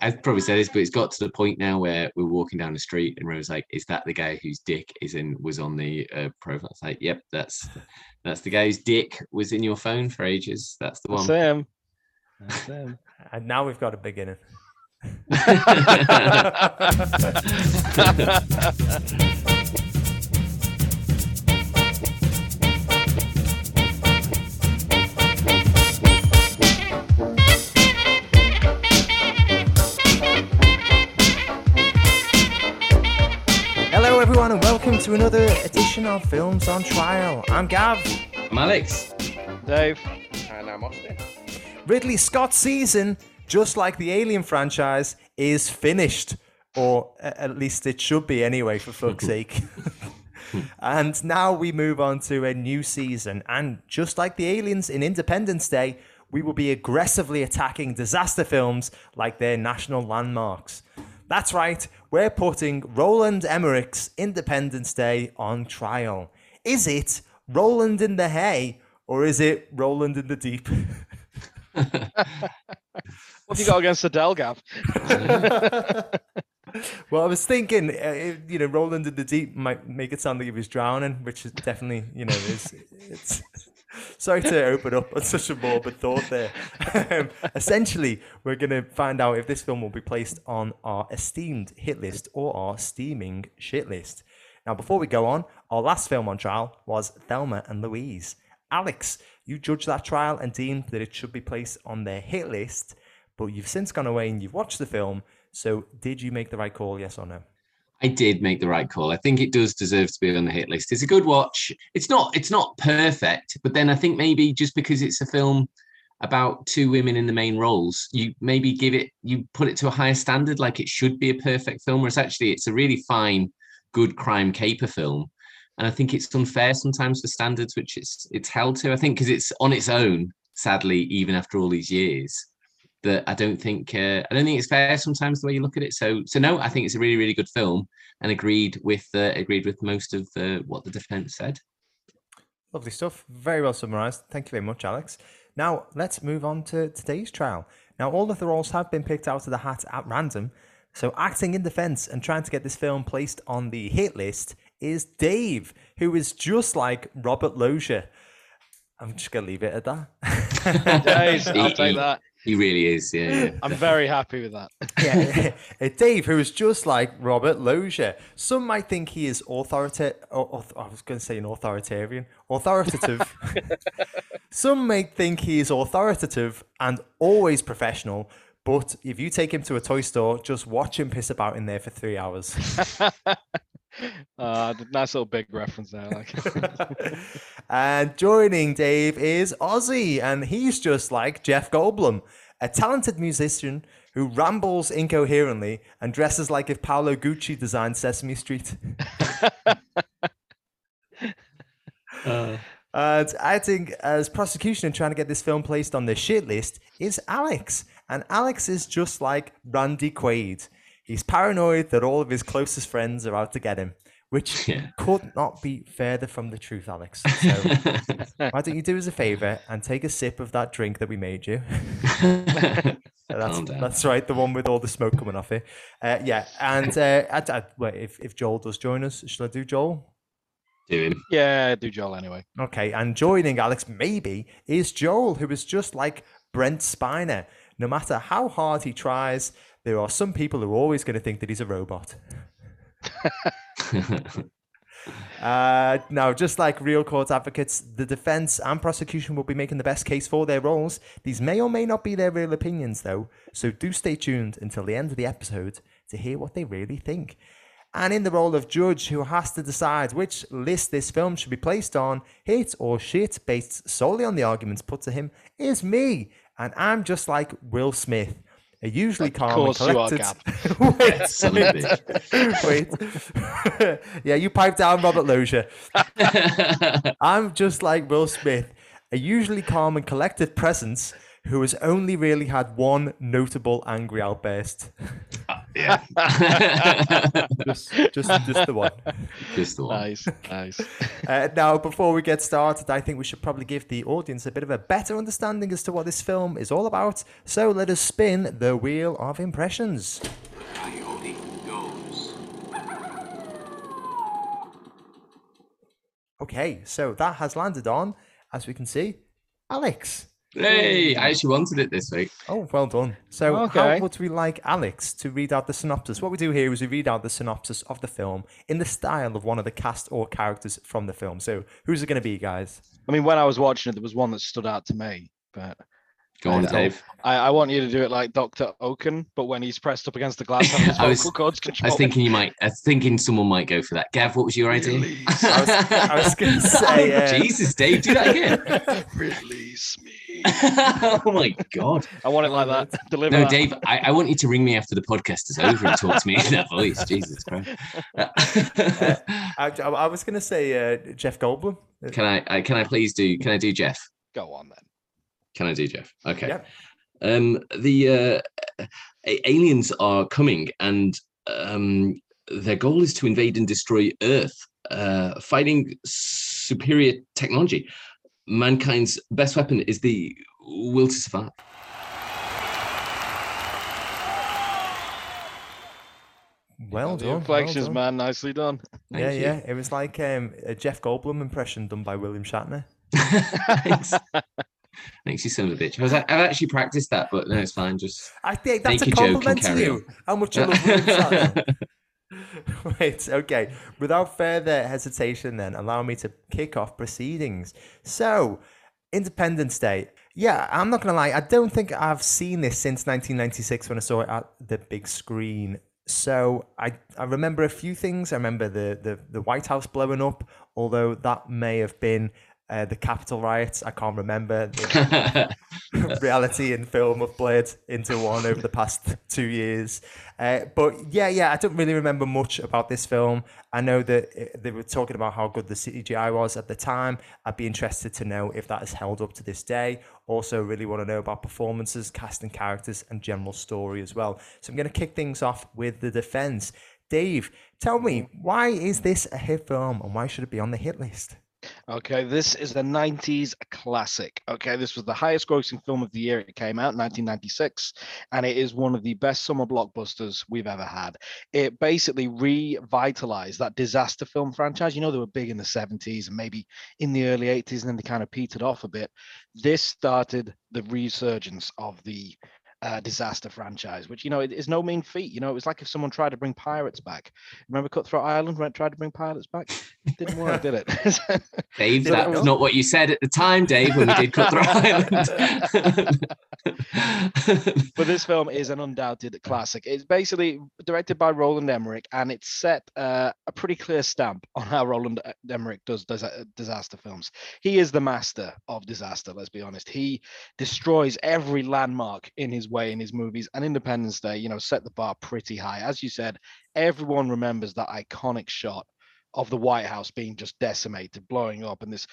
I've probably said this, but it's got to the point now where we're walking down the street and Rose like, "Is that the guy whose dick is in was on the uh, profile?" It's like, "Yep, that's that's the guy whose dick was in your phone for ages. That's the one." That's him. And now we've got a beginning. to another edition of Films on Trial. I'm Gav. I'm Alex. Dave. And I'm Austin. Ridley Scott's season, just like the Alien franchise, is finished. Or at least it should be anyway, for fuck's sake. and now we move on to a new season. And just like the aliens in Independence Day, we will be aggressively attacking disaster films like their national landmarks. That's right, we're putting Roland Emmerich's Independence Day on trial. Is it Roland in the hay or is it Roland in the deep? What have you got against Adele, Gav? Well, I was thinking, uh, you know, Roland in the deep might make it sound like he was drowning, which is definitely, you know, is it's. Sorry to open up on such a morbid thought there. Um, essentially, we're going to find out if this film will be placed on our esteemed hit list or our steaming shit list. Now, before we go on, our last film on trial was Thelma and Louise. Alex, you judged that trial and deemed that it should be placed on their hit list, but you've since gone away and you've watched the film. So, did you make the right call, yes or no? I did make the right call. I think it does deserve to be on the hit list. It's a good watch. It's not it's not perfect, but then I think maybe just because it's a film about two women in the main roles, you maybe give it you put it to a higher standard, like it should be a perfect film, whereas actually it's a really fine, good crime caper film. And I think it's unfair sometimes for standards which it's it's held to. I think because it's on its own, sadly, even after all these years that I don't think uh, I don't think it's fair sometimes the way you look at it. So so no, I think it's a really really good film and agreed with uh, agreed with most of uh, what the defense said. Lovely stuff. Very well summarized. Thank you very much, Alex. Now, let's move on to today's trial. Now, all of the roles have been picked out of the hat at random. So, acting in defense and trying to get this film placed on the hit list is Dave, who is just like Robert Loggia. I'm just going to leave it at that. Days, I'll take that. He really is. Yeah. yeah. I'm very happy with that. yeah, Dave, who is just like Robert Loggia. Some might think he is authorita- or, I was going to say an authoritarian, authoritative. Some may think he is authoritative and always professional. But if you take him to a toy store, just watch him piss about in there for three hours. Uh, nice little big reference there. Like, and joining Dave is Ozzy, and he's just like Jeff Goldblum, a talented musician who rambles incoherently and dresses like if Paolo Gucci designed Sesame Street. And acting as prosecution and trying to get this film placed on the shit list is Alex. And Alex is just like Randy Quaid. He's paranoid that all of his closest friends are out to get him, which Yeah. could not be further from the truth, Alex. So why don't you do us a favor and take a sip of that drink that we made you? that's, that's right, the one with all the smoke coming off it. Uh, yeah, and uh, I, I, wait, if, if Joel does join us, shall I do Joel? Do him. yeah, do Joel anyway. Okay, and joining Alex maybe is Joel, who is just like Brent Spiner. No matter how hard he tries, there are some people who are always going to think that he's a robot. Uh, now, just like real court advocates, the defense and prosecution will be making the best case for their roles. These may or may not be their real opinions, though, so do stay tuned until the end of the episode to hear what they really think. And in the role of judge who has to decide which list this film should be placed on, hit or shit, based solely on the arguments put to him, is me. And I'm just like Will Smith, a usually Of calm and course you are, collected. wait, Son wait, wait. yeah, you pipe down, Robert Loggia. I'm just like Will Smith, a usually calm and collected presence who has only really had one notable angry outburst. Ah. Yeah. Just, just, just the one. Just the one. nice, nice. Uh, now, before we get started, I think we should probably give the audience a bit of a better understanding as to what this film is all about. So let us spin the wheel of impressions. Coyote goes. Okay, so that has landed on, as we can see, Alex. Hey, I actually wanted it this week. Oh, well done. So, how would we like Alex to read out the synopsis? What we do here is we read out the synopsis of the film in the style of one of the cast or characters from the film. So, who's it going to be, guys? I mean, when I was watching it, there was one that stood out to me, but Go on, Uh, Dave. I, I want you to do it like Doctor Okun, but when he's pressed up against the glass, his I was- vocal cords I was thinking you might. I was thinking someone might go for that. Gav, what was your idea? Release, I was, I was going to say. Uh, Jesus, Dave, do that again. release me. oh my god. I want it like that. Deliver No, that. Dave, I, I want you to ring me after the podcast is over and talk to me in that voice. Jesus Christ. I, I was going to say uh, Jeff Goldblum. can I, I can I please do can I do Jeff? Go on then. Can I do Jeff? Okay. Yep. Um the uh aliens are coming and um their goal is to invade and destroy Earth, uh fighting superior technology. Mankind's best weapon is the will to survive. Well the done. well inflections, done. man. Nicely done. Yeah, you. yeah. It was like um, a Jeff Goldblum impression done by William Shatner. Thanks, you son of a bitch. I was, I've actually practiced that, but no, it's fine. Just I think that's a compliment to you. How much you love Shatner. right, okay. Without further hesitation, then, allow me to kick off proceedings. So, Independence Day. Yeah, I'm not to lie. I don't think I've seen this since 1996 when I saw it at the big screen. So I, I remember a few things. I remember the, the, the White House blowing up, although that may have been uh, the Capitol riots. I can't remember. The, reality and film have blurred into one over the past two years. Uh, but yeah, yeah, I don't really remember much about this film. I know that uh, they were talking about how good the CGI was at the time. I'd be interested to know if that has held up to this day. Also, really want to know about performances, casting characters, and general story as well. So I'm going to kick things off with the defense. Dave, tell me, why is this a hit film and why should it be on the hit list? Okay, this is the 90s classic. Okay, this was the highest grossing film of the year it came out, 1996, and it is one of the best summer blockbusters we've ever had. It basically revitalized that disaster film franchise. You know, they were big in the 70s and maybe in the early 80s, and then they kind of petered off a bit. This started the resurgence of the uh, disaster franchise, which you know is no mean feat. You know, it was like if someone tried to bring pirates back. Remember Cutthroat Island when it tried to bring pirates back? It didn't work, did it? Dave, Did that was not what you said at the time, Dave, when we did Cutthroat Island. but this film is an undoubted classic. It's basically directed by Roland Emmerich, and it's set uh, a pretty clear stamp on how Roland uh, Emmerich does dis- disaster films. He is the master of disaster. Let's be honest. He destroys every landmark in his way in his movies. And Independence Day, you know, set the bar pretty high. As you said, everyone remembers that iconic shot of the White House being just decimated, blowing up, and this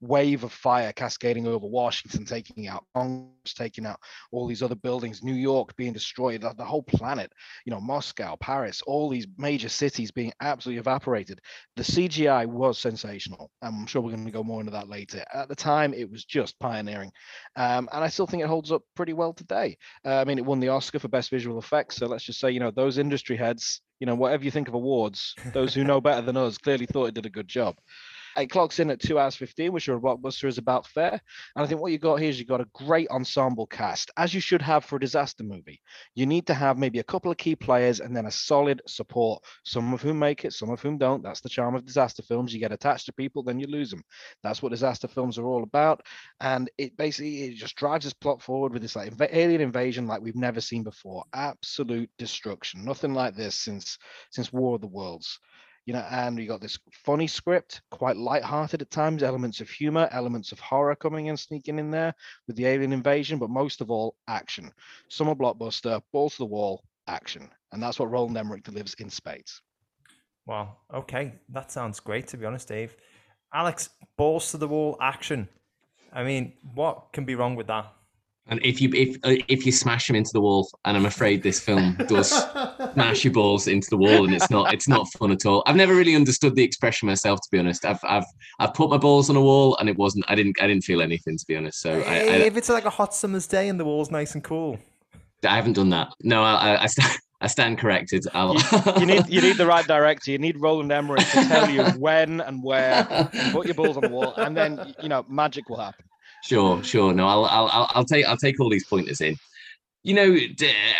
wave of fire cascading over Washington, taking out Congress, taking out all these other buildings, New York being destroyed, the, the whole planet, you know, Moscow, Paris, all these major cities being absolutely evaporated. The CGI was sensational. I'm sure we're going to go more into that later. At the time, it was just pioneering. Um, and I still think it holds up pretty well today. Uh, I mean, it won the Oscar for Best Visual Effects. So let's just say, you know, those industry heads, you know, whatever you think of awards, those who know better than us clearly thought it did a good job. It clocks in at two hours 15, which for a blockbuster is about fair. And I think what you got here is you got a great ensemble cast, as you should have for a disaster movie. You need to have maybe a couple of key players and then a solid support, some of whom make it, some of whom don't. That's the charm of disaster films. You get attached to people, then you lose them. That's what disaster films are all about. And it basically it just drives this plot forward with this like alien invasion like we've never seen before. Absolute destruction. Nothing like this since since War of the Worlds you know, and you got this funny script, quite light-hearted at times, elements of humor, elements of horror coming and sneaking in there with the alien invasion, but most of all, action. Summer blockbuster, balls to the wall, action, and that's what Roland Emmerich delivers in spades. Wow. Okay, that sounds great. To be honest, Dave. Alex, balls to the wall action. I mean, what can be wrong with that? And if you if uh, if you smash them into the wall, and I'm afraid this film does smash your balls into the wall, and it's not it's not fun at all. I've never really understood the expression myself, to be honest. I've I've I've put my balls on a wall, and it wasn't. I didn't I didn't feel anything, to be honest. So I, I, if it's like a hot summer's day and the wall's nice and cool. I haven't done that. No, I I, I stand, I stand corrected. You, you need you need the right director. You need Roland Emmerich to tell you when and where. and put your balls on the wall, and then you know magic will happen. Sure, sure. No, I'll, I'll, I'll, take, I'll take all these pointers in. You know,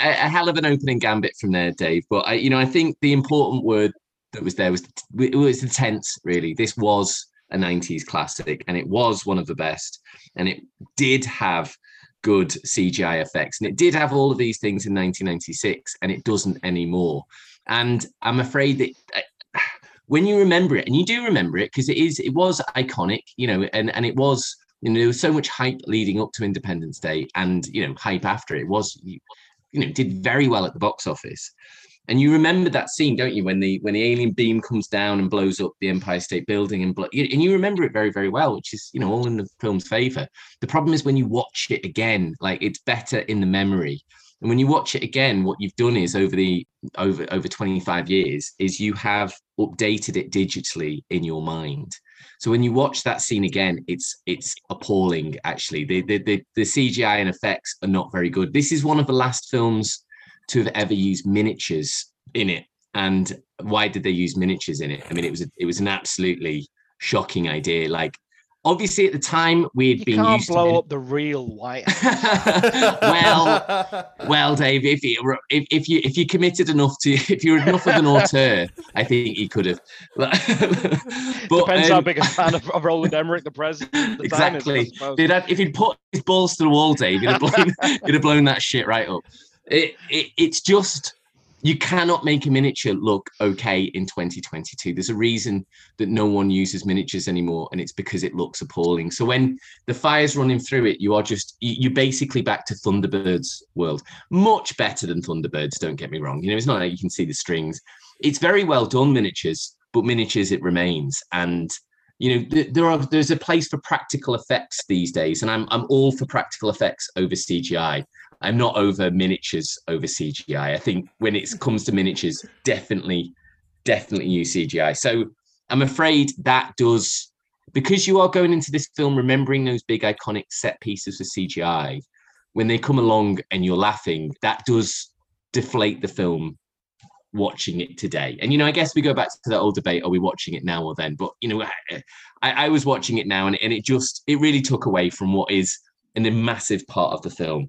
a hell of an opening gambit from there, Dave. But I, you know, I think the important word that was there was it was the tense. Really, this was a '90s classic, and it was one of the best. And it did have good CGI effects, and it did have all of these things in 1996, and it doesn't anymore. And I'm afraid that uh, when you remember it, and you do remember it because it is, it was iconic, you know, and and it was you know, there was so much hype leading up to Independence Day, and you know, hype after it was, you know, did very well at the box office. And you remember that scene, don't you, when the when the alien beam comes down and blows up the Empire State Building, and and you remember it very very well, which is you know all in the film's favor. The problem is when you watch it again, like it's better in the memory. And when you watch it again, what you've done is over the over over 25 years is you have updated it digitally in your mind. So when you watch that scene again, it's it's appalling. Actually, the the the, the CGI and effects are not very good. This is one of the last films to have ever used miniatures in it. And why did they use miniatures in it? I mean, it was a, it was an absolutely shocking idea. Like obviously at the time we had You been can't used blow to up the real White. well well dave if you if, if you if you committed enough to if you're enough of an auteur i think you could have but Depends how um, big a fan of, of Roland Emmerich the president. the is, exactly. If he'd if he'd put his balls to the wall dave he'd have blown, he'd have blown that shit right up it, it it's just you cannot make a miniature look okay in 2022 there's a reason that no one uses miniatures anymore and it's because it looks appalling. So when the fire's running through it you are just you, you're basically back to thunderbirds world. Much better than thunderbirds don't get me wrong. You know it's not like you can see the strings. It's very well done miniatures but miniatures it remains. And you know there are there's a place for practical effects these days and i'm i'm all for practical effects over cgi i'm not over miniatures over cgi i think when it comes to miniatures definitely definitely use cgi so i'm afraid that does because you are going into this film remembering those big iconic set pieces of cgi when they come along and you're laughing that does deflate the film watching it today. And you know, I guess we go back to that old debate: are we watching it now or then? But you know, I, I was watching it now, and, and it just it really took away from what is an, a massive part of the film.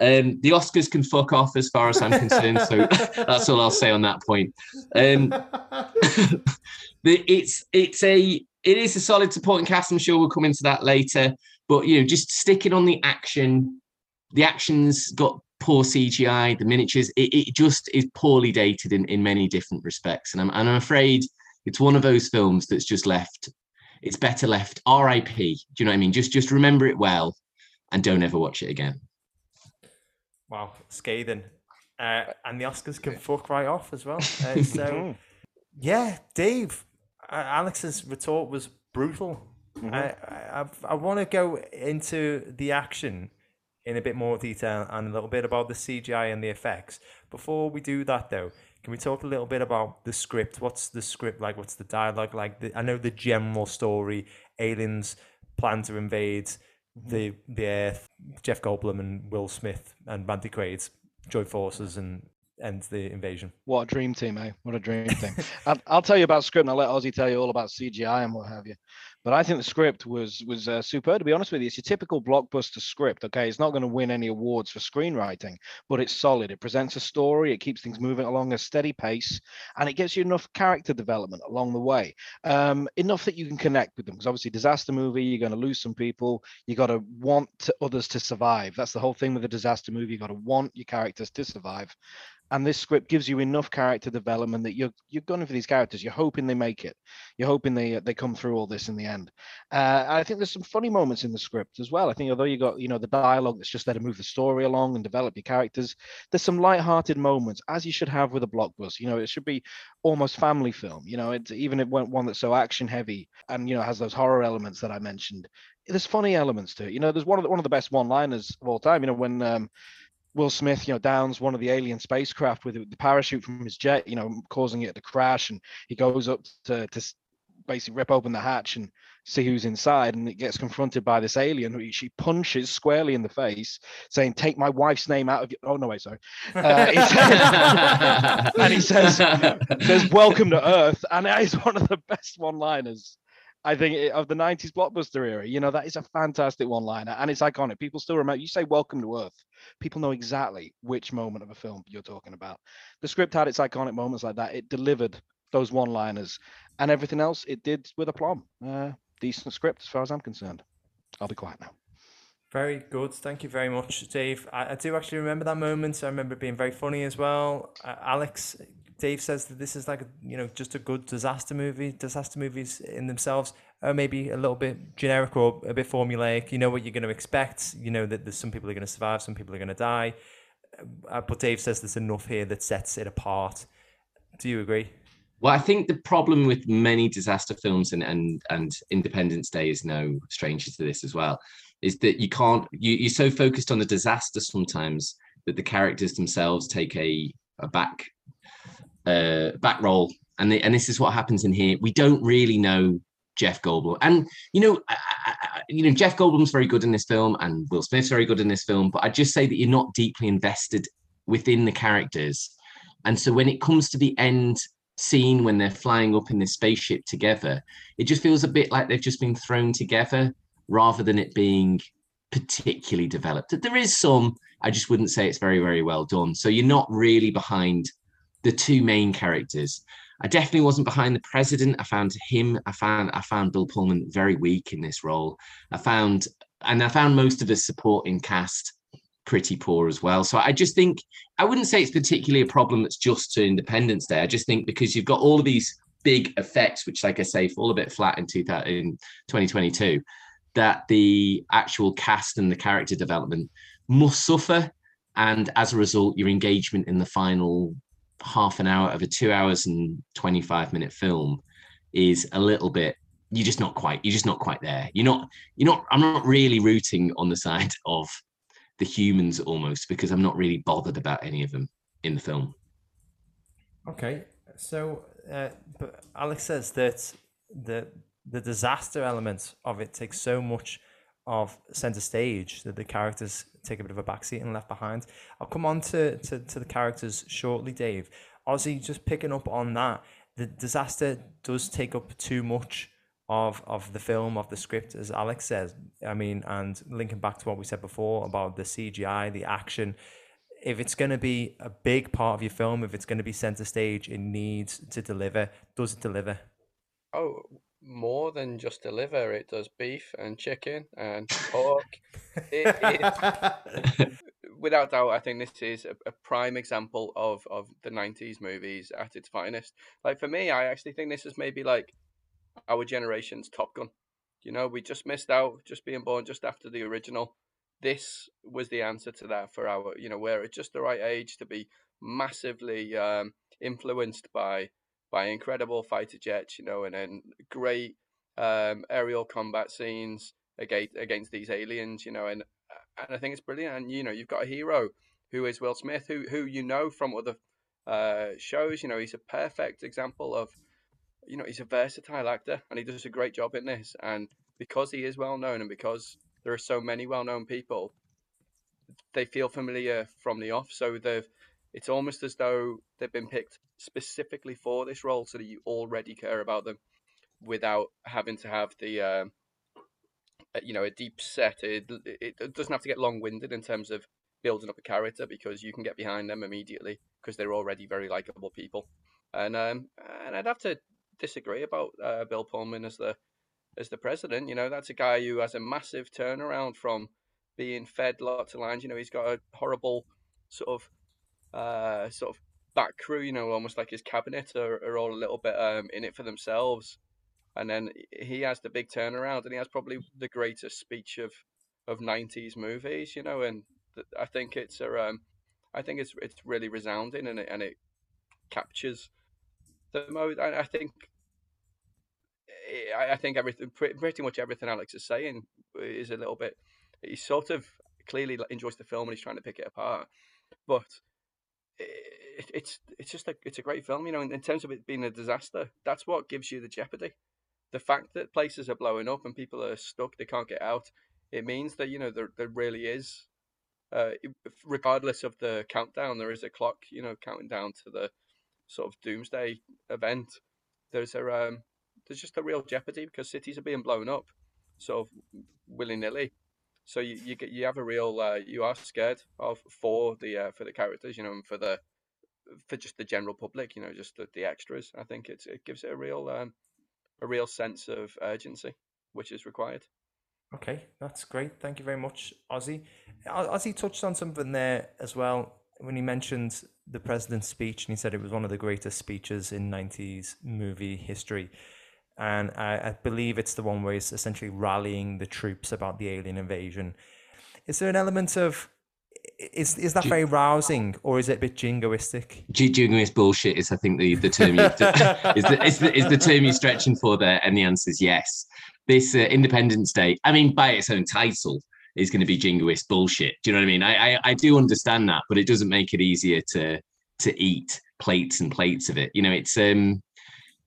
Um, the Oscars can fuck off as far as I'm concerned. So that's all I'll say on that point. Um, it's it's a it is a solid supporting cast. I'm sure we'll come into that later. But you know, just sticking on the action. The action's got poor CGI, the miniatures, it, it just is poorly dated in, in many different respects. And I'm, and I'm afraid it's one of those films that's just left, it's better left RIP. Do you know what I mean? Just just remember it well and don't ever watch it again. Wow, scathing. Uh, and the Oscars can fuck right off as well. Uh, so, yeah, Dave, uh, Alex's retort was brutal. I, I, I want to go into the action in a bit more detail and a little bit about the CGI and the effects. Before we do that, though, can we talk a little bit about the script? What's the script like? What's the dialogue like? The, I know the general story: aliens plan to invade the the Earth. Jeff Goldblum and Will Smith and Randy Quaid join forces and end the invasion. What a dream team, eh? What a dream team. I'll, I'll tell you about script and I'll let Ozzy tell you all about CGI and what have you. But I think the script was was uh, superb. To be honest with you, it's a typical blockbuster script. Okay, it's not going to win any awards for screenwriting, but it's solid. It presents a story. It keeps things moving along a steady pace, and it gets you enough character development along the way, um, enough that you can connect with them. Because obviously, disaster movie, you're going to lose some people. You got to want others to survive. That's the whole thing with a disaster movie. You got to want your characters to survive and this script gives you enough character development that you're you're going for these characters. You're hoping they make it. You're hoping they they come through all this in the end. Uh, I think there's some funny moments in the script as well. I think although you got you know the dialogue that's just there to move the story along and develop your characters, there's some light-hearted moments as you should have with a blockbuster. You know, it should be almost family film. You know, it's even if one one that's so action heavy and you know has those horror elements that I mentioned there's funny elements to it. You know, there's one of the, one of the best one-liners of all time. You know, when um, Will Smith, you know, downs one of the alien spacecraft with the parachute from his jet, you know, causing it to crash, and he goes up to to basically rip open the hatch and see who's inside, and it gets confronted by this alien who she punches squarely in the face, saying, "Take my wife's name out of your." Oh no, wait, sorry. Uh, he says, and he says, "Says welcome to Earth," and that is one of the best one-liners I think of the 90s blockbuster era. You know, that is a fantastic one liner and it's iconic. People still remember you say welcome to Earth. People know exactly which moment of a film you're talking about. The script had its iconic moments like that. It delivered those one liners and everything else it did with aplomb. Uh, decent script as far as I'm concerned. I'll be quiet now. Very good. Thank you very much, Dave. I, I do actually remember that moment. I remember it being very funny as well. Uh, Alex, Dave says that this is like you know just a good disaster movie. Disaster movies in themselves are maybe a little bit generic or a bit formulaic. You know what you're going to expect. You know that there's some people are going to survive, some people are going to die. Uh, but Dave says there's enough here that sets it apart. Do you agree? Well, I think the problem with many disaster films and and and Independence Day is no stranger to this as well, is that you can't you you're so focused on the disaster sometimes that the characters themselves take a a back uh, back role, and the, and this is what happens in here. We don't really know Jeff Goldblum, and you know, I, I, you know, Jeff Goldblum's very good in this film, and Will Smith's very good in this film. But I just say that you're not deeply invested within the characters, and so when it comes to the end scene when they're flying up in this spaceship together, it just feels a bit like they've just been thrown together rather than it being particularly developed. There is some, I just wouldn't say it's very, very well done. So you're not really behind the two main characters. I definitely wasn't behind the president. I found him, I found I found Bill Pullman very weak in this role. I found and I found most of the supporting cast pretty poor as well. So I just think I wouldn't say it's particularly a problem that's just to Independence Day. I just think because you've got all of these big effects, which, like I say, fall a bit flat in, 2000, in 2022, that the actual cast and the character development must suffer. And as a result, your engagement in the final half an hour of a two hours and 25 minute film is a little bit you're just not quite you're just not quite there. You're not you're not i'm not really rooting on the side of the humans almost because i'm not really bothered about any of them in the film. Okay so uh, but alex says that the the disaster element of it takes so much of center stage that the characters take a bit of a backseat and left behind. I'll come on to, to, to the characters shortly, Dave. Ozzy, just picking up on that, the disaster does take up too much of of the film, of the script, as Alex says. I mean, and linking back to what we said before about the CGI, the action. If it's going to be a big part of your film, if it's going to be center stage, it needs to deliver. Does it deliver? Oh, more than just deliver. It does beef and chicken and pork. it, it, without doubt, I think this is a, a, prime example of, of the 90s movies at its finest. Like, for me, I actually think this is maybe like our generation's Top Gun. You know, we just missed out, just being born just after the original. This was the answer to that for our, you know, we're at just the right age to be massively um, influenced by by incredible fighter jets, you know, and then great um, aerial combat scenes against against these aliens, you know, and and I think it's brilliant. And you know, you've got a hero who is Will Smith, who who you know from other uh, shows. You know, he's a perfect example of, you know, he's a versatile actor, and he does a great job in this. And because he is well known, and because there are so many well known people, they feel familiar from the off. So they've it's almost as though they've been picked specifically for this role so that you already care about them without having to have the uh, you know a deep set. It, it doesn't have to get long-winded in terms of building up a character because you can get behind them immediately because they're already very likable people. And um and I'd have to disagree about uh, Bill Pullman as the as the president. You know that's a guy who has a massive turnaround from being fed lots of lines. You know he's got a horrible sort of uh, sort of back crew, you know, almost like his cabinet are, are all a little bit um, in it for themselves. And then he has the big turnaround, and he has probably the greatest speech of of '90s movies, you know. And th- I think it's a, um, I think it's it's really resounding, and it and it captures the most. I, I think I, I think everything, pretty much everything Alex is saying, is a little bit. He sort of clearly enjoys the film and he's trying to pick it apart, but it, it's it's just like it's a great film. You know, in, in terms of it being a disaster, that's what gives you the jeopardy. The fact that places are blowing up and people are stuck, they can't get out. It means that you know there there really is uh, regardless of the countdown, there is a clock, you know, counting down to the sort of doomsday event. There's a um, there's just a real jeopardy because cities are being blown up, sort of willy nilly. So you, you get you have a real uh, you are scared of for the uh, for the characters, you know, and for the for just the general public, you know, just the, the extras. I think it's it gives it a real um, a real sense of urgency, which is required. Okay, that's great. Thank you very much, Ozzy. Ozzy touched on something there as well when he mentioned the president's speech, and he said it was one of the greatest speeches in 90s movie history. And I, I believe it's the one where he's essentially rallying the troops about the alien invasion. Is there an element of is is that very rousing or is it a bit jingoistic? Jingoist bullshit is, I think, the, the term you is, the, is, the, is the term you're stretching for there, and the answer is yes this uh, Independence Day, I mean, by its own title, is going to be jingoist bullshit. Do you know what I mean? I, I, I do understand that, but it doesn't make it easier to to eat plates and plates of it. You know, it's um,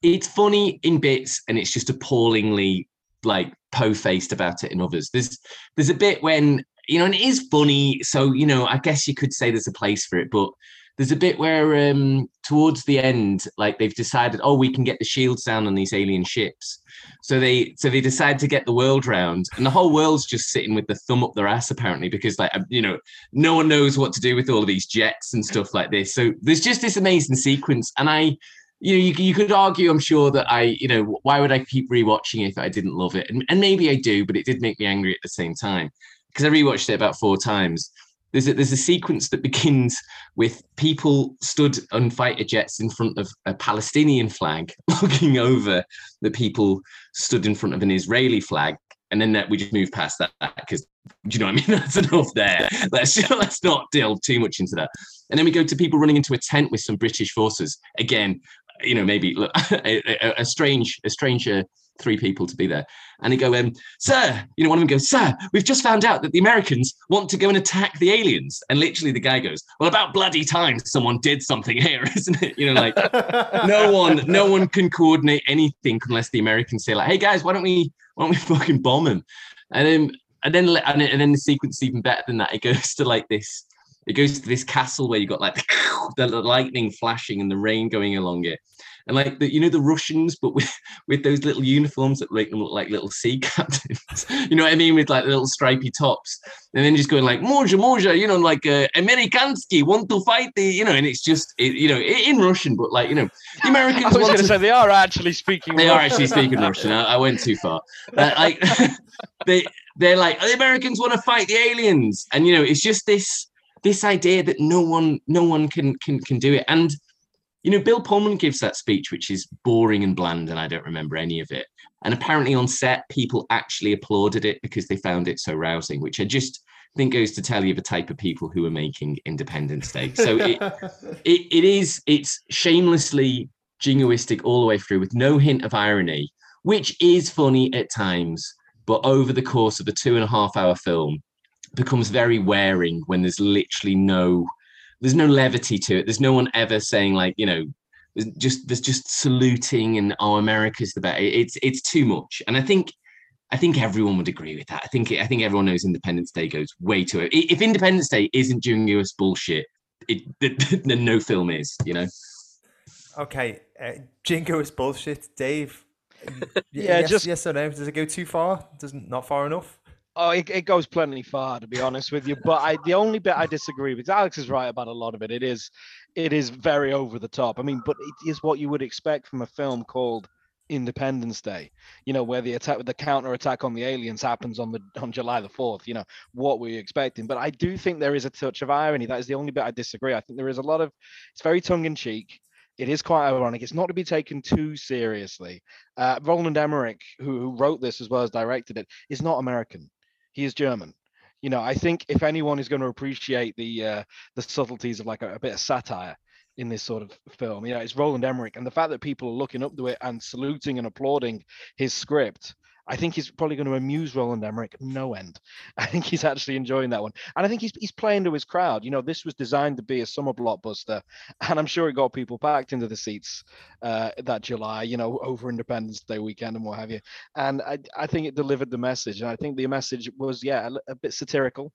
it's funny in bits, and it's just appallingly like po-faced about it in others. There's there's a bit when you know, and it is funny. So you know, I guess you could say there's a place for it, but there's a bit where um towards the end, like they've decided, oh, we can get the shields down on these alien ships so they so they decide to get the world round, and the whole world's just sitting with the thumb up their ass apparently because like you know no one knows what to do with all of these jets and stuff like this. So there's just this amazing sequence, and I. You know, you, you could argue, I'm sure, that I, you know, why would I keep rewatching it if I didn't love it? And, and maybe I do, but it did make me angry at the same time because I rewatched it about four times there's a, there's a sequence that begins with people stood on fighter jets in front of a Palestinian flag, looking over the people stood in front of an Israeli flag, and then that we just move past that because do you know what I mean? That's enough there. Let's let's not delve too much into that. And then we go to people running into a tent with some British forces. Again, you know, maybe a, a, a strange, a stranger three people to be there. And he go, um, sir, you know, one of them goes, sir, we've just found out that the Americans want to go and attack the aliens. And literally the guy goes, well, about bloody time someone did something here, isn't it? You know, like no one, no one can coordinate anything unless the Americans say like, hey guys, why don't we, why don't we fucking bomb them? And then, and then, and then the sequence is even better than that. It goes to like this, it goes to this castle where you got like the lightning flashing and the rain going along it and like the, you know the Russians, but with with those little uniforms that make them look like little sea captains. you know what I mean? With like little stripy tops, and then just going like "Moja, Moja," you know, like uh, "Amerikansky want to fight the," you know, and it's just it, you know in Russian, but like you know, the Americans. I was going to say they are actually speaking. They Russian. are actually speaking Russian. I, I went too far. Uh, like they they're like the Americans want to fight the aliens, and you know, it's just this this idea that no one no one can can can do it and you know, Bill Pullman gives that speech, which is boring and bland, and I don't remember any of it. And apparently on set, people actually applauded it because they found it so rousing, which I just think goes to tell you the type of people who are making Independence Day. So it, it, it is, it's shamelessly jingoistic all the way through with no hint of irony, which is funny at times, but over the course of a two and a half hour film becomes very wearing when there's literally no there's no levity to it. There's no one ever saying like, you know, just there's just saluting and oh, America's the best. It's it's too much, and I think I think everyone would agree with that. I think I think everyone knows Independence Day goes way too. If Independence Day isn't jingoist bullshit, it then no film is. You know. Okay, uh, jingoist bullshit, Dave. yeah, yes, just yes or no. Does it go too far? Doesn't not far enough? Oh, it, it goes plenty far to be honest with you. But I, the only bit I disagree with, Alex is right about a lot of it. It is, it is very over the top. I mean, but it is what you would expect from a film called Independence Day. You know, where the attack, the counter attack on the aliens happens on the on July the fourth. You know, what were you expecting? But I do think there is a touch of irony. That is the only bit I disagree. I think there is a lot of, it's very tongue in cheek it is quite ironic. It's not to be taken too seriously. Uh, Roland Emmerich, who, who, wrote this as well as directed it, is not American. He is German. You know, I think if anyone is going to appreciate the uh, the subtleties of like a, a bit of satire, in this sort of film. You know, it's Roland Emmerich, and the fact that people are looking up to it and saluting and applauding his script I think he's probably going to amuse Roland Emmerich no end. I think he's actually enjoying that one. And I think he's, he's playing to his crowd. You know, this was designed to be a summer blockbuster. And I'm sure it got people packed into the seats uh, that July, you know, over Independence Day weekend and what have you. And I, I think it delivered the message. And I think the message was, yeah, a, a bit satirical.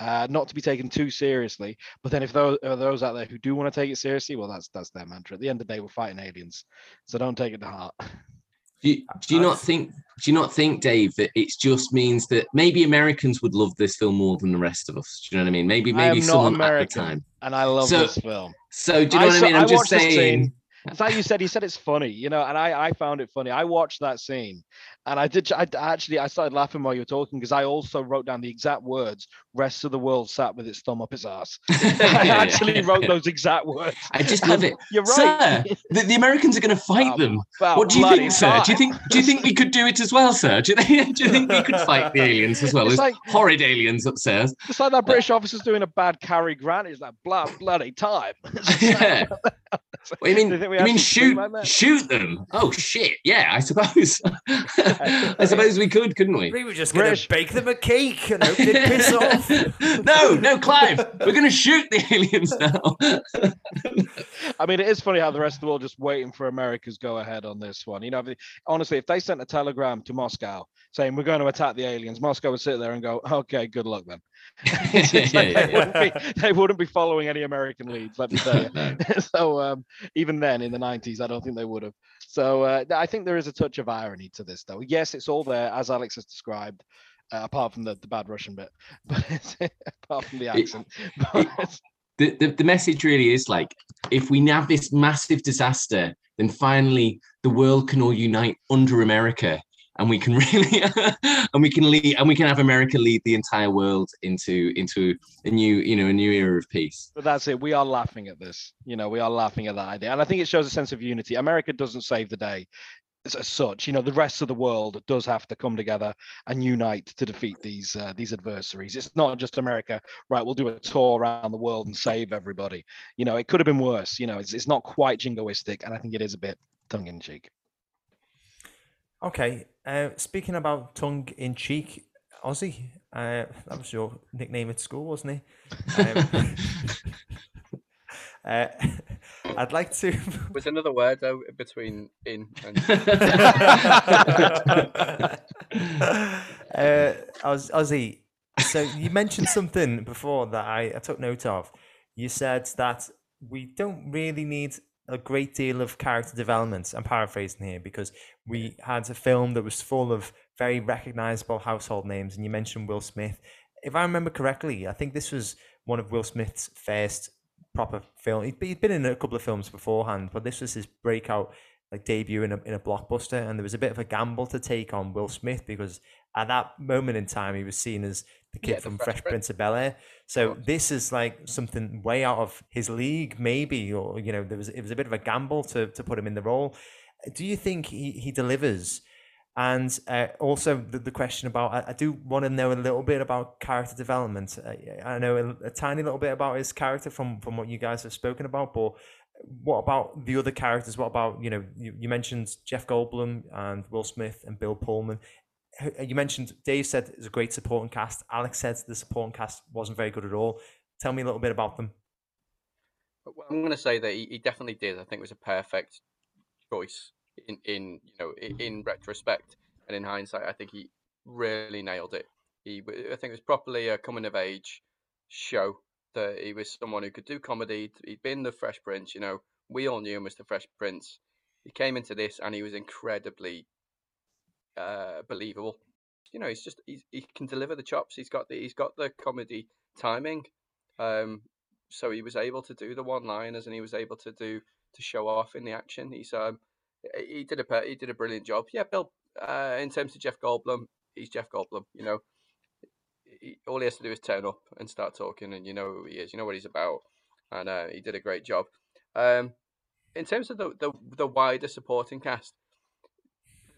Uh, not to be taken too seriously, but then if those are those out there who do want to take it seriously, well, that's that's their mantra. At the end of the day, we're fighting aliens, so don't take it to heart. Do you, do you not think? Do you not think, Dave, that it just means that maybe Americans would love this film more than the rest of us? Do you know what I mean? Maybe, maybe someone American, at the time. And I love so, this film. So do you know I what I mean? I'm I just saying. It's like you said. He said it's funny, you know, and I I found it funny. I watched that scene, and I did. I actually I started laughing while you were talking because I also wrote down the exact words. Rest of the world sat with its thumb up its ass. I actually wrote those exact words. I just love it. You're right. Sir, the, the Americans are going to fight um, them. What do you think, sir? Do you think do you think we could do it as well, sir? Do you think, do you think we could fight the aliens as well? It's like horrid aliens upstairs. It's like that British officer's doing a bad Cary Grant. Is that blood bloody time? yeah. What, you mean? You mean shoot shoot them? Oh shit! Yeah, I suppose. I suppose we could, couldn't we? We were just going to bake them a cake and hope they'd piss off. no, no, Clive, we're going to shoot the aliens now. I mean, it is funny how the rest of the world just waiting for America's go ahead on this one. You know, honestly, if they sent a telegram to Moscow saying we're going to attack the aliens, Moscow would sit there and go, "Okay, good luck then." like yeah, they, Wouldn't be, they, Wouldn't be, following any American leads, let me tell you. so um, even then, in the '90s, I don't think they would have. So uh, I think there is a touch of irony to this, though. Yes, it's all there as Alex has described. Uh, apart from the, the bad Russian bit, but apart from the accent. It, the, the, the message really is like if we have this massive disaster, then finally the world can all unite under America and we can really and we can lead and we can have America lead the entire world into into a new you know a new era of peace. But that's it. We are laughing at this. You know, we are laughing at that idea, and I think it shows a sense of unity. America doesn't save the day as, such. You know, the rest of the world does have to come together and unite to defeat these uh, these adversaries. It's not just America. Right, we'll do a tour around the world and save everybody. You know, it could have been worse. You know, it's it's not quite jingoistic, and I think it is a bit tongue in cheek. Okay, uh, speaking about tongue in cheek, Ozzy. Uh, that was your nickname at school, wasn't he? Um, uh, I'd like to. Was another word though between in and. uh, Ozzy, so you mentioned something before that I, I took note of. You said that we don't really need a great deal of character development. I'm paraphrasing here because we had a film that was full of very recognizable household names, and you mentioned Will Smith. If I remember correctly, I think this was one of Will Smith's first proper film. He'd, he'd been in a couple of films beforehand, but this was his breakout like debut in a in a blockbuster, and there was a bit of a gamble to take on Will Smith because at that moment in time he was seen as the kid yeah, from Fresh, Fresh Prince of Bel Air. So this is like something way out of his league, maybe, or you know, there was it was a bit of a gamble to to put him in the role. Do you think he he delivers? And uh, also the, the question about I, I, do want to know a little bit about character development. Uh, I know a, a, tiny little bit about his character from from what you guys have spoken about, but what about the other characters? What about you know you, you mentioned Jeff Goldblum and Will Smith and Bill Pullman uh, you mentioned Dave said it's a great supporting cast. Alex said the supporting cast wasn't very good at all. Tell me a little bit about them. I'm going to say that he, he definitely did. I think it was a perfect choice in, in you know in retrospect and in hindsight. I think he really nailed it. He I think it was properly a coming of age show that he was someone who could do comedy. He'd been the Fresh Prince, you know. We all knew him as the Fresh Prince. He came into this and he was incredibly uh, believable. You know, he's just he's, he can deliver the chops. He's got the he's got the comedy timing. Um, so he was able to do the one-liners and he was able to do to show off in the action. He's um he did a he did a brilliant job. Yeah, Bill. Uh, in terms of Jeff Goldblum, he's Jeff Goldblum. You know, he, all he has to do is turn up and start talking, and you know who he is. You know what he's about, and uh, he did a great job. Um, in terms of the, the the wider supporting cast,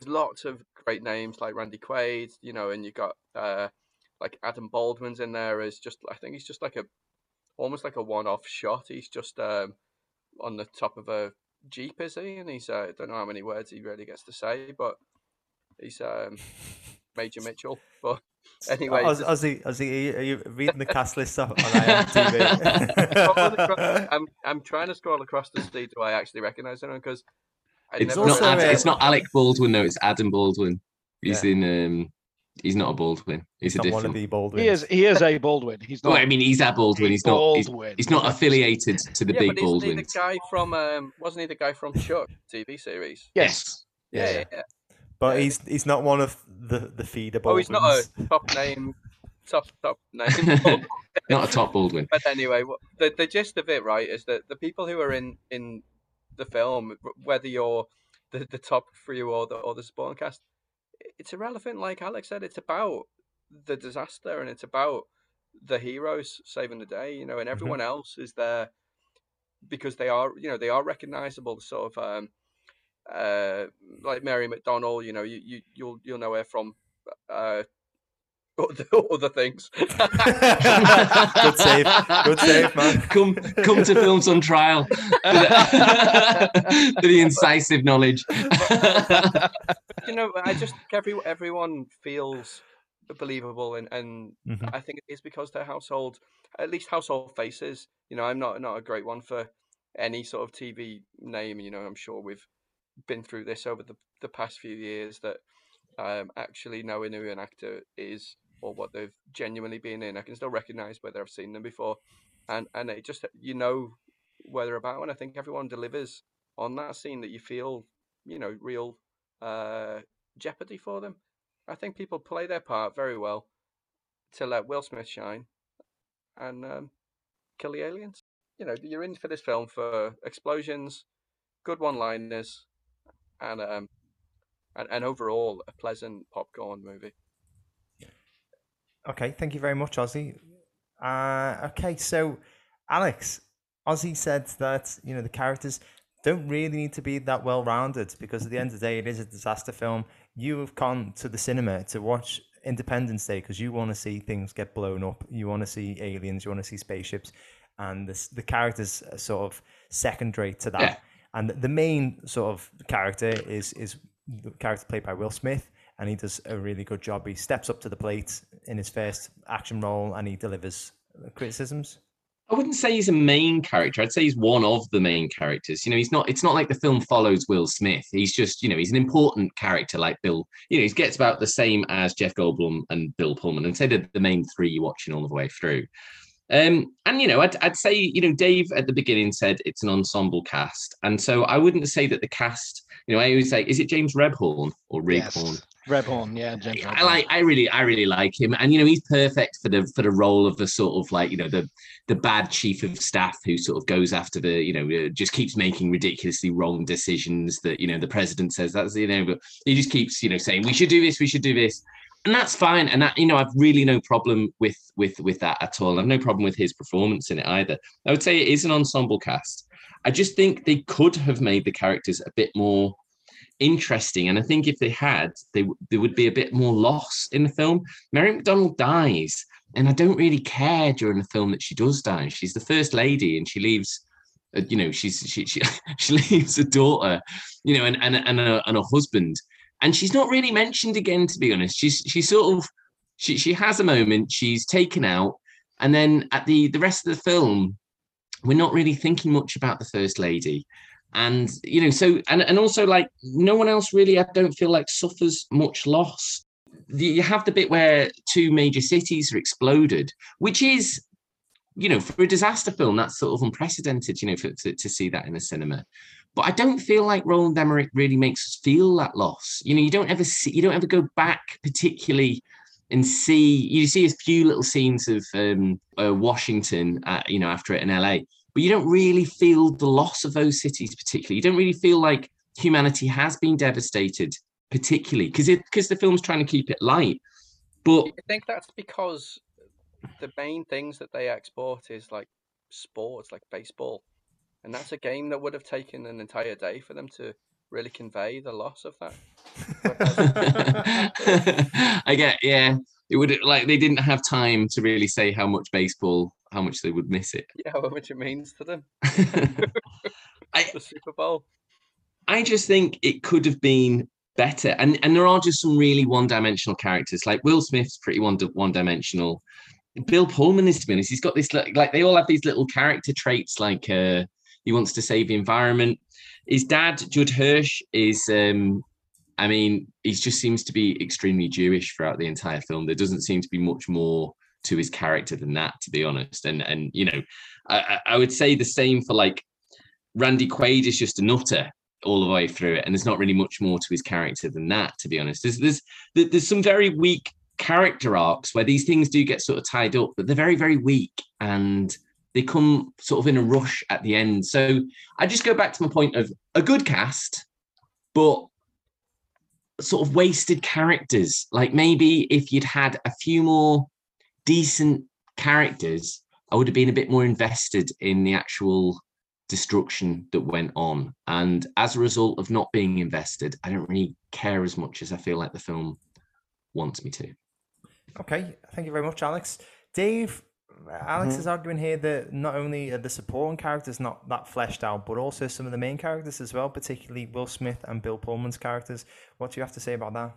there's lots of great names like Randy Quaid, you know, and you got uh, like Adam Baldwin's in there as just I think he's just like a almost like a one-off shot. He's just um, on the top of a jeep, is he? And he's uh, I don't know how many words he really gets to say, but he's um, Major Mitchell. But anyway, Oz, Ozzy, Ozzy, are you reading the cast list on IMDb? I'm I'm trying to scroll across to see do I actually recognise him because It's never not. Ad, it's not Alec Baldwin. No, it's Adam Baldwin. He's Yeah. in. um He's not a Baldwin. He's, He's a not one of different. the Baldwins. He is he is a Baldwin. He's not. Well, I mean, he's a Baldwin. a He's not. He's, Baldwin. he's not affiliated to the yeah, big but the guy from um wasn't he the guy from Chuck TV series? Yes. Yeah, yeah. yeah. But Yeah. he's he's not one of the the feeder Oh, he's not a top name, top top name. Not a top Baldwin. But anyway, the the gist of it, right, is that the people who are in in the film, whether you're the, the top three or the or the supporting cast, it's irrelevant. Like Alex said, it's about the disaster and it's about the heroes saving the day. You know, and everyone else is there because they are, you know, they are recognizable. Sort of um, uh, like Mary McDonnell. You know, you you you'll you'll know her from. Uh, other, other things. Good save. Good save, man. Come, come to films on trial for the, for the incisive knowledge. you know, I just think every everyone feels believable, and and Mhm. I think it is because they're household, at least household faces. You know, I'm not not a great one for any sort of TV name. You know, I'm sure we've been through this over the the past few years that um, actually knowing who an actor is or what they've genuinely been in, I can still recognise whether I've seen them before, and and it just you know where they're about, and I think everyone delivers on that scene that you feel, you know, real uh, jeopardy for them. I think people play their part very well to let Will Smith shine and um, kill the aliens. You know, you're in for this film for explosions, good one-liners, and um, and, and overall a pleasant popcorn movie. Okay, thank you very much, Ozzy. Uh, okay, so Alex, Ozzy said that you know the characters don't really need to be that well rounded because at the end of the day, it is a disaster film. You have gone to the cinema to watch Independence Day because you want to see things get blown up. You want to see aliens. You want to see spaceships, and this, the characters are sort of secondary to that. Yeah. And the main sort of character is is the character played by Will Smith, and he does a really good job. He steps up to the plate in his first action role, and he delivers criticisms. I wouldn't say he's a main character. I'd say he's one of the main characters. You know, he's not. It's not like the film follows Will Smith. He's just, you know, he's an important character like Bill. You know, he gets about the same as Jeff Goldblum and Bill Pullman, and say the the main three you're watching all the way through. Um, and you know, I'd, I'd say, you know, Dave at the beginning said it's an ensemble cast, and so I wouldn't say that the cast. You know, I always say, is it James Rebhorn or Righorn? Yes. Rebhorn, yeah, James I like I really I really like him and you know he's perfect for the for the role of the sort of like you know the the bad chief of staff who sort of goes after the you know uh, just keeps making ridiculously wrong decisions that you know the president says that's you know but he just keeps you know saying we should do this we should do this and that's fine and that you know I've really no problem with with with that at all I've no problem with his performance in it either I would say it is an ensemble cast I just think they could have made the characters a bit more interesting. And I think if they had, they there would be a bit more loss in the film. Mary McDonnell dies, and I don't really care during the film that she does die. She's the first lady, and she leaves. uh, You know, she's she she, she leaves a daughter, you know, and and and a, and a husband, and she's not really mentioned again. To be honest, she's she sort of she she has a moment. She's taken out, and then at the the rest of the film, we're not really thinking much about the first lady and you know so and, and also like no one else really i don't feel like suffers much loss you have the bit where two major cities are exploded which is you know for a disaster film that's sort of unprecedented you know for, to, to see that in a cinema but i don't feel like roland emmerich really makes us feel that loss. You know you don't ever see you don't ever go back particularly and see you see a few little scenes of um, uh, washington uh, you know after it in la but you don't really feel the loss of those cities particularly. You don't really feel like humanity has been devastated particularly because because the film's trying to keep it light. But I think that's because the main things that they export is like sports, like baseball, and that's a game that would have taken an entire day for them to really convey the loss of that. I get yeah it would like they didn't have time to really say how much baseball how much they would miss it Yeah, how much it means to them. I, the Super Bowl. I just think it could have been better. And and there are just some really one-dimensional characters. Like Will Smith's pretty one one-dimensional. Bill Pullman is to be honest, he's got this like they all have these little character traits like uh he wants to save the environment. His dad, Judd Hirsch, is um I mean, he just seems to be extremely Jewish throughout the entire film. There doesn't seem to be much more to his character than that, to be honest. And and you know, I, I would say the same for like Randy Quaid is just a nutter all the way through it, and there's not really much more to his character than that, to be honest. There's there's there's some very weak character arcs where these things do get sort of tied up, but they're very very weak and they come sort of in a rush at the end. So I just go back to my point of a good cast, but sort of wasted characters. Like maybe if you'd had a few more decent characters, I would have been a bit more invested in the actual destruction that went on. And as a result of not being invested, I don't really care as much as I feel like the film wants me to. Okay, thank you very much, Alex. Dave, Alex mm-hmm. is arguing here that not only are the supporting characters not that fleshed out, but also some of the main characters as well, particularly Will Smith and Bill Pullman's characters. What do you have to say about that?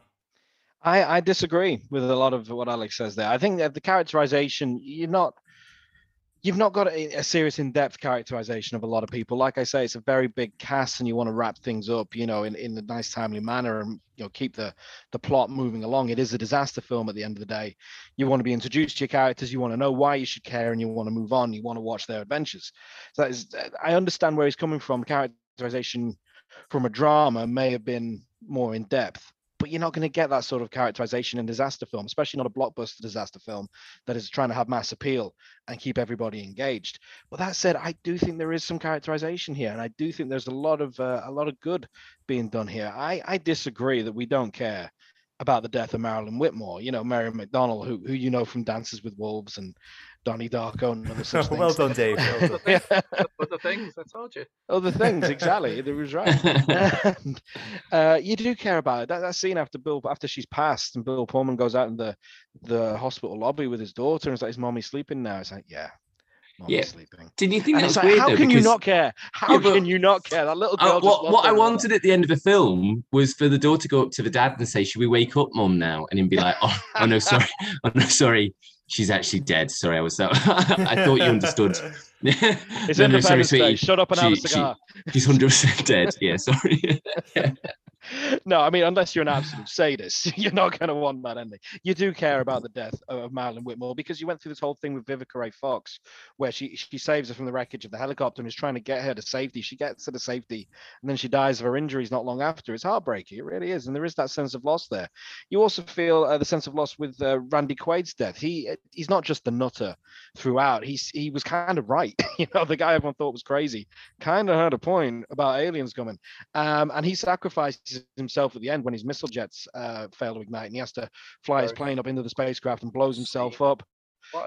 I, I disagree with a lot of what Alex says there. I think that the characterization, you're not you've not got a, a, serious in-depth characterization of a lot of people. Like i say it's a very big cast and you want to wrap things up you know in, in a nice timely manner and you know keep the the plot moving along. It is a disaster film at the end of the day. You want to be introduced to your characters you want to know why you should care and you want to move on you want to watch their adventures. So that is i understand where he's coming from. Characterization from a drama may have been more in depth but you're not going to get that sort of characterization in disaster film, especially not a blockbuster disaster film that is trying to have mass appeal and keep everybody engaged. But that said, I do think there is some characterization here, and I do think there's a lot of uh, a lot of good being done here. I I disagree that we don't care about the death of Marilyn Whitmore. You know, Mary McDonnell, who who you know from Dances with Wolves and Donnie Darko and other such things. well done, Dave. Well done. other things, I told you. Other things, exactly. It was right. and, uh, you do care about it. That, that scene after Bill, after she's passed, and Bill Pullman goes out in the the hospital lobby with his daughter, and it's like, "Is mommy sleeping now?" It's like, "Yeah." yeah. sleeping. Didn't you think and that like, weird? How though, can because... you not care? How yeah, can you not care? That little uh, girl. Uh, what what I wanted at the end of the film was for the daughter to go up to the dad and say, "Should we wake up, mom, now?" And he'd be like, "Oh, oh no, sorry, oh no, sorry, she's actually dead. Sorry, I was so. I thought you understood. it's no, Independence no, sorry, Day. Shut up and she, have a cigar. She, she's hundred percent dead. Yeah, sorry. yeah no, I mean, unless you're an absolute sadist, you're not going to want that ending. You do care about the death of Marilyn Whitmore because you went through this whole thing with Vivica Ray Fox, where she she saves her from the wreckage of the helicopter and is trying to get her to safety. She gets her to safety, and then she dies of her injuries not long after. It's heartbreaking. It really is, and there is that sense of loss there. You also feel uh, the sense of loss with uh, Randy Quaid's death. He he's not just the nutter throughout. He's he was kind of right. you know, the guy everyone thought was crazy kind of had a point about aliens coming, um, and he sacrifices himself at the end when his missile jets uh, fail to ignite and he has to fly his plane up into the spacecraft and blows himself up.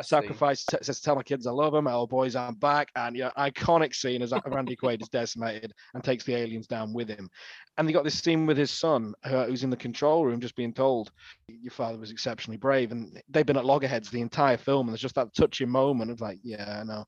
Sacrifice t- says, "Tell my kids I love them. Oh boys, I'm back." And yeah, iconic scene as Randy Quaid is decimated and takes the aliens down with him. And they got this scene with his son, uh, who's in the control room, just being told, "Your father was exceptionally brave." And they've been at loggerheads the entire film, and there's just that touching moment of like, "Yeah, I know."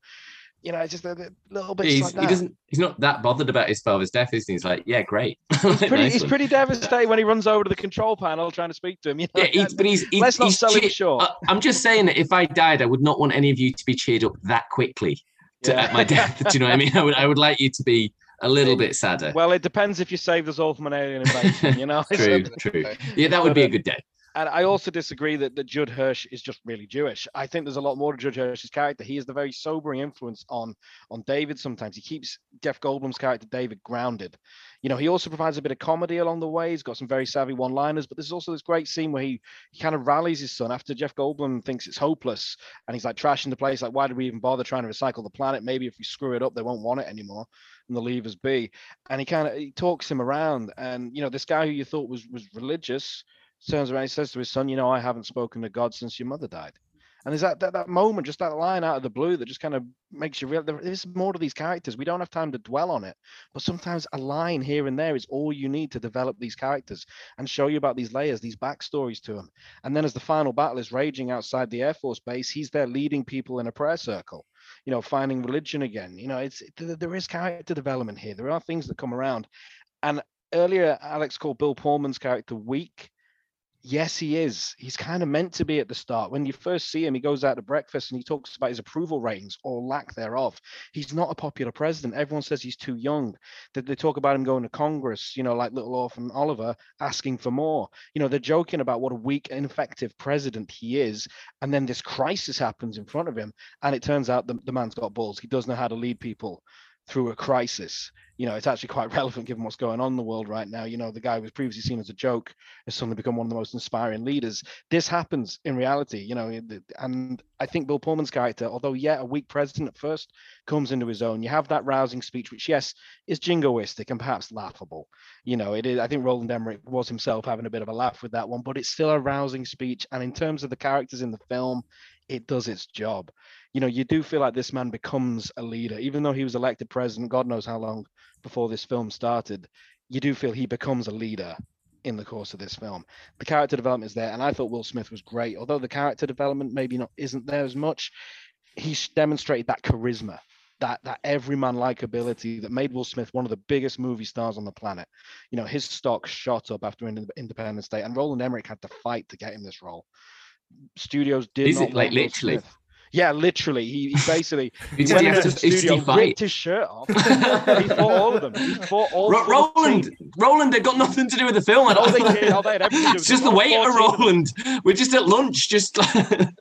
You know, it's just a, little bit he's, like. He doesn't. He's not that bothered about his father's death, is he? He's like, yeah, great. He's pretty. nice he's pretty devastated when he runs over to the control panel trying to speak to him. You know? Yeah, he's, but he's. he's Let's not sell short. I, I'm just saying that if I died, I would not want any of you to be cheered up that quickly to, yeah. at my death. Do you know what I mean? I would. I would like you to be a little bit sadder. Well, it depends if you saved us all from an alien invasion. You know. true. true. Yeah, that would be a good day. And I also disagree that, that Judd Hirsch is just really Jewish. I think there's a lot more to Judd Hirsch's character. He is the very sobering influence on on David. Sometimes he keeps Jeff Goldblum's character David grounded. You know, he also provides a bit of comedy along the way. He's got some very savvy one-liners, but there's also this great scene where he he kind of rallies his son after Jeff Goldblum thinks it's hopeless and he's like trashing the place. Like, why did we even bother trying to recycle the planet? Maybe if we screw it up, they won't want it anymore and the levers be. And he kind of he talks him around. And you know, this guy who you thought was was religious turns around and says to his son, You know, I haven't spoken to God since your mother died. And is that, that, that moment, just that line out of the blue that just kind of makes you real. There is more to these characters. We don't have time to dwell on it, but sometimes a line here and there is all you need to develop these characters and show you about these layers, these backstories to them. And then as the final battle is raging outside the Air Force base, he's there leading people in a prayer circle you know, finding religion again. You know, it's there is character development here. There are things that come around. And earlier, Alex called Bill Pullman's character weak. Yes, he is. He's kind of meant to be at the start. When you first see him, he goes out to breakfast and he talks about his approval ratings or lack thereof. He's not a popular president. Everyone says he's too young. That they talk about him going to Congress, you know, like little orphan Oliver, asking for more. You know, they're joking about what a weak, ineffective president he is. And then this crisis happens in front of him. And it turns out the, the man's got balls. He does know how to lead people through a crisis you know, it's actually quite relevant given what's going on in the world right now. You know, the guy who was previously seen as a joke has suddenly become one of the most inspiring leaders. This happens in reality, you know, and I think Bill Pullman's character, although yeah, a weak president at first, comes into his own. You have that rousing speech, which yes, is jingoistic and perhaps laughable. You know, it is. I think Roland Emmerich was himself having a bit of a laugh with that one, but it's still a rousing speech. And in terms of the characters in the film, it does its job. You know, you do feel like this man becomes a leader, even though he was elected president, God knows how long before this film started, you do feel he becomes a leader in the course of this film. The character development is there, and I thought Will Smith was great. Although the character development maybe not isn't there as much, he demonstrated that charisma, that that everyman likability that made Will Smith one of the biggest movie stars on the planet. You know, his stock shot up after Independence Day, and Roland Emmerich had to fight to get him this role. Studios did is it like literally? Smith. Yeah, literally. He, he basically he went into the studio, ripped his shirt off. he fought all of them. He fought all. Ro- Roland, Roland, they've got nothing to do with the film. Oh, they did. Oh, they had everything. It's just the waiter, Roland. We're just at lunch, just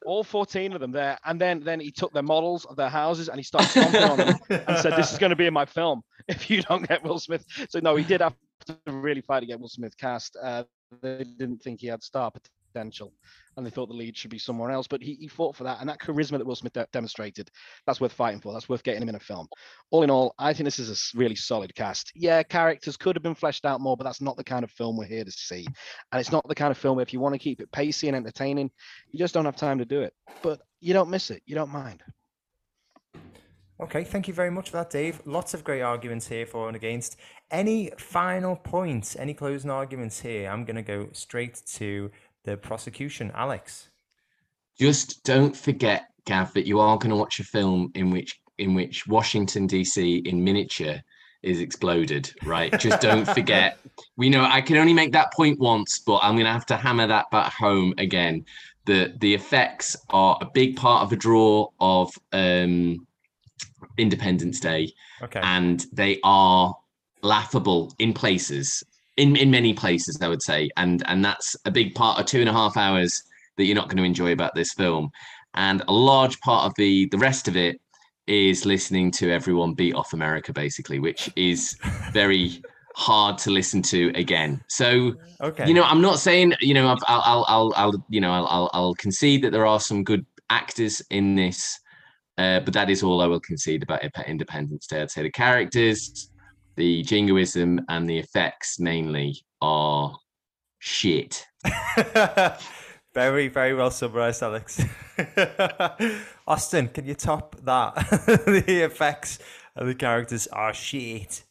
all fourteen of them there, and then then he took their models of their houses and he started stomping on them and said, "This is going to be in my film if you don't get Will Smith." So no, he did have to really fight to get Will Smith cast. Uh, they didn't think he had star potential and they thought the lead should be somewhere else. But he, he fought for that, and that charisma that Will Smith de- demonstrated, that's worth fighting for. That's worth getting him in a film. All in all, I think this is a really solid cast. Yeah, characters could have been fleshed out more, but that's not the kind of film we're here to see. And it's not the kind of film where if you want to keep it pacey and entertaining, you just don't have time to do it. But you don't miss it. You don't mind. Okay, thank you very much for that, Dave. Lots of great arguments here for and against. Any final points, any closing arguments here? I'm going to go straight to the prosecution. Alex, just don't forget, Gav, that you are going to watch a film in which in which Washington DC in miniature is exploded. Right? Just don't forget. We know I can only make that point once, but I'm going to have to hammer that back home again. The the effects are a big part of the draw of um, Independence Day, okay. and they are laughable in places in in many places i would say. And and that's a big part of two and a half hours that you're not going to enjoy about this film. And a large part of the the rest of it is listening to everyone beat off america basically which is very hard to listen to again. So okay. you know i'm not saying you know I'll, I'll i'll i'll you know i'll i'll concede that there are some good actors in this uh, but that is all i will concede about independence day. I'd say the characters the jingoism and the effects mainly are shit. very, very well summarized, Alex. Austin, can you top that? the effects and the characters are shit.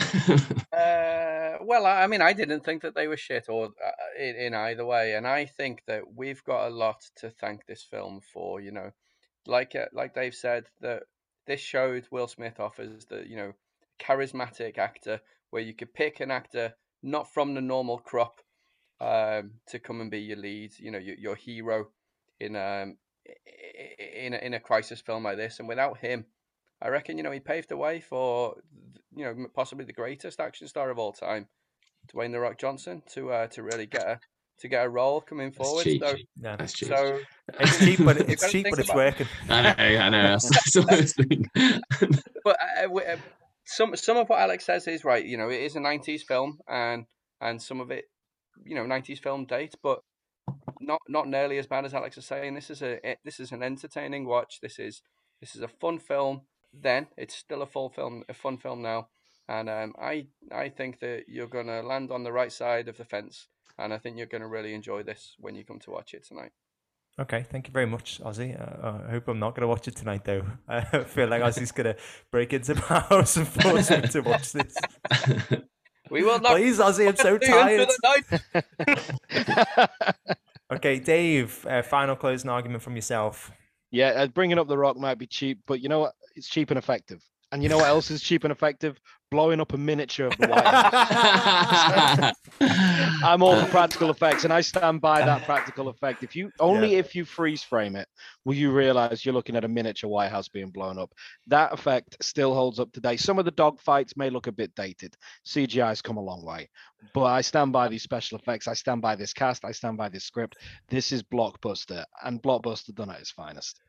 uh, well, I mean, I didn't think that they were shit or uh, in, in either way, and I think that we've got a lot to thank this film for. You know, like uh, like Dave said, that this showed Will Smith offers the you know charismatic actor where you could pick an actor not from the normal crop um, to come and be your lead, you know, your, your hero in um in a, in a crisis film like this. And without him, I reckon you know he paved the way for you know possibly the greatest action star of all time, Dwayne the Rock Johnson, to uh, to really get a to get a role coming forward. Cheap. So, yeah, that's cheap. so it's cheap, but it's cheap, but it's working. I know, I know. That's, but uh, uh, some some of what Alex says is right. You know, it is a '90s film, and and some of it, you know, '90s film date, but not not nearly as bad as Alex is saying. This is a it, this is an entertaining watch. This is this is a fun film. Then it's still a full film, a fun film now, and um, I I think that you're gonna land on the right side of the fence, and I think you're gonna really enjoy this when you come to watch it tonight. Okay, thank you very much, Ozzy. Uh, I hope I'm not going to watch it tonight, though. I feel like Ozzy's going to break into my house and force me to watch this. We will not. Please, Ozzy, I'm so tired. okay, Dave, uh, final closing argument from yourself. Yeah, uh, bringing up the Rock might be cheap, but you know what? It's cheap and effective. And you know what else is cheap and effective? Blowing up a miniature of the White House. I'm all for practical effects, and I stand by that practical effect. If you only if you freeze frame it, will you realize you're looking at a miniature White House being blown up? That effect still holds up today. Some of the dog fights may look a bit dated. CGI's come a long way, but I stand by these special effects. I stand by this cast. I stand by this script. This is blockbuster, and blockbuster done at its finest.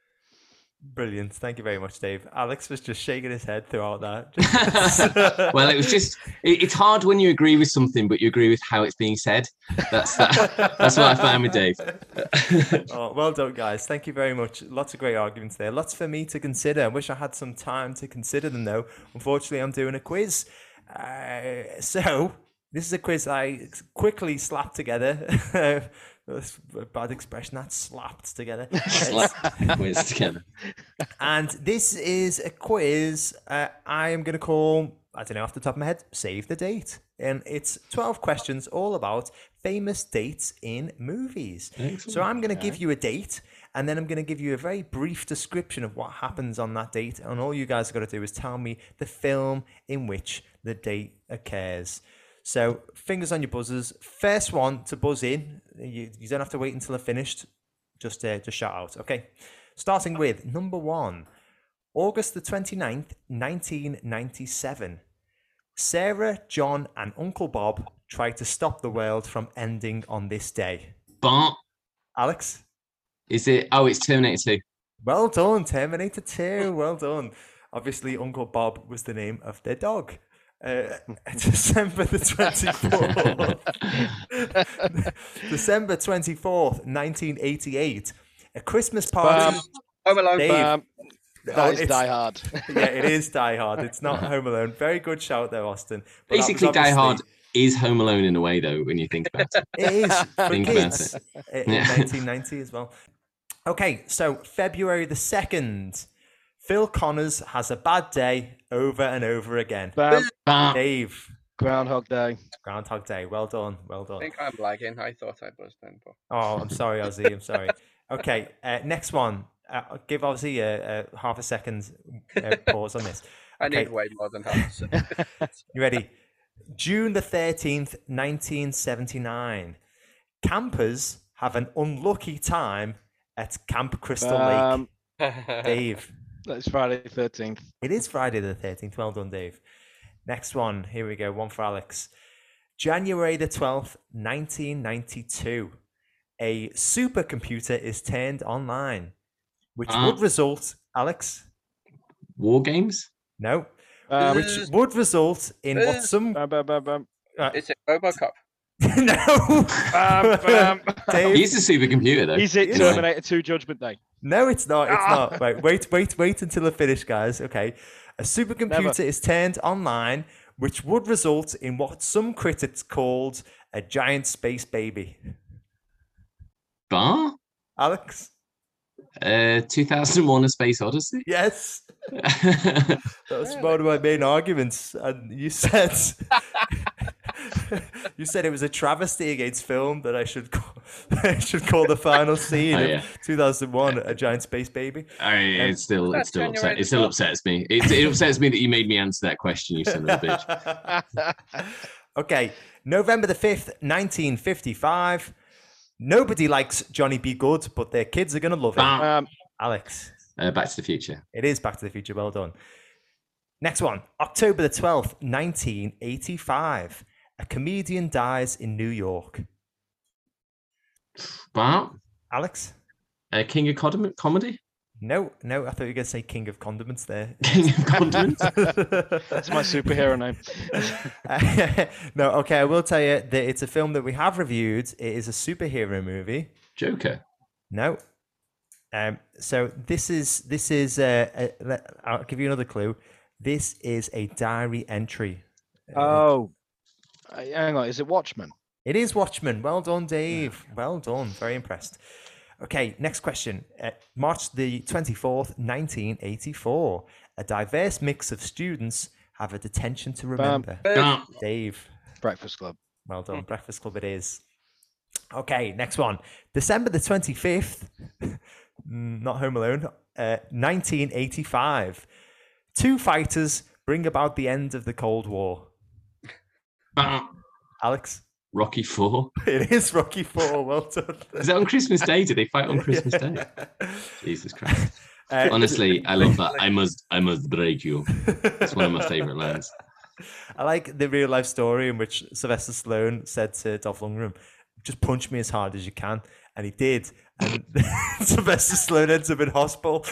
Brilliant. Thank you very much, Dave. Alex was just shaking his head throughout that. well, it was just, it, it's hard when you agree with something, but you agree with how it's being said. That's that, that's what I found with Dave. oh, well done, guys. Thank you very much. Lots of great arguments there. Lots for me to consider. I wish I had some time to consider them, though. Unfortunately, I'm doing a quiz. Uh, so, this is a quiz I quickly slapped together. That's a bad expression. That's slapped together. quiz together. And this is a quiz uh, I am going to call, I don't know off the top of my head, Save the Date. And it's 12 questions all about famous dates in movies. Excellent. So I'm going to give you a date and then I'm going to give you a very brief description of what happens on that date. And all you guys have got to do is tell me the film in which the date occurs. So fingers on your buzzers. First one to buzz in. You, you don't have to wait until I finished. Just uh, just shout out. Okay. Starting with number one. August the 29th, 1997. Sarah, John, and Uncle Bob try to stop the world from ending on this day. But Alex? Is it oh it's Terminator 2. Well done, Terminator 2. Well done. Obviously, Uncle Bob was the name of their dog. Uh, December the 24th. December 24th, 1988. A Christmas party. Bam. Home Alone. Dave. Bam. Oh, That is Die Hard. yeah, it is Die Hard. It's not Home Alone. Very good shout there, Austin. But Basically, Die Hard is Home Alone in a way, though, when you think about it. It is for Think about it. in Yeah. 1990 as well. Okay, so February the 2nd. Phil Connors has a bad day over and over again. Bam. Bam. Dave, Groundhog Day. Groundhog Day. Well done. Well done. I think I'm lagging. I thought I buzzed then, but Oh, I'm sorry, Ozzy. I'm sorry. Okay, uh, next one. Uh, I'll give Ozzy a, a half a second uh, pause on this. I Okay. need way more than half. So. You ready? June the 13th, 1979. Campers have an unlucky time at Camp Crystal Um, Lake. Dave. That's Friday the 13th. It is Friday the 13th. Well done, Dave. Next one. Here we go. One for Alex. January the 12th, 1992. A supercomputer is turned online, which Ah. would result, Alex, War games? no, Um, which would result in what some. bam, bam, bam, bam. Uh, Is it Robocop? no, Bam, bam. Dave, He's a supercomputer, though. Is it? Terminator 2 Judgment Day? No, it's not. It's Ah. not. Wait, wait, wait, wait until I finish, guys. Okay. A supercomputer Never. is turned online, which would result in what some critics called a giant space baby. Bar? Alex? Uh, 2001 A Space Odyssey? Yes. That was one of my main arguments. And you said you said it was a travesty against film that I should call, I should call the final scene Oh, of 2001 a giant space baby. I mean, it still, it still upset. It still upsets me. It, it upsets me that you made me answer that question, you son of a bitch. okay, November the 5th, 1955. Nobody likes Johnny B. Goode, but their kids are going to love it. Um, Alex, Uh, Back to the Future. it is Back to the Future. Well done. Next one, October the 12th, 1985. A comedian dies in New York. Bar? Alex? Uh, King of Condiment Comedy? No, no, I thought you were going to say King of Condiments there. King of Condiments? that's my superhero name. no, okay, I will tell you that it's a film that we have reviewed. It is a superhero movie. Joker. No. Um, so this is this is uh, a, let- I'll give you another clue. This is a diary entry. Uh, Oh. Uh, hang on. Is it Watchmen? It is Watchmen. Well done, Dave. Well done. Very impressed. Okay, next question. Uh, March the 24th, 1984. A diverse mix of students have a detention to remember. Bam. Dave. Breakfast Club. Well done. Breakfast Club it is. Okay, next one. December the 25th, Mm, Not Home Alone. Uh, 1985. Two fighters bring about the end of the Cold War. Alex, Rocky Four. it is Rocky Four. Well done. Is it on Christmas Day? Did they fight on Christmas Day? Jesus Christ. Uh, Honestly, I love that. I must I must break you. It's one of my favorite lines. I like the real life story in which Sylvester Stallone said to Dolph Lundgren, "Just punch me as hard as you can," and he did. And Sylvester Stallone ends up in hospital.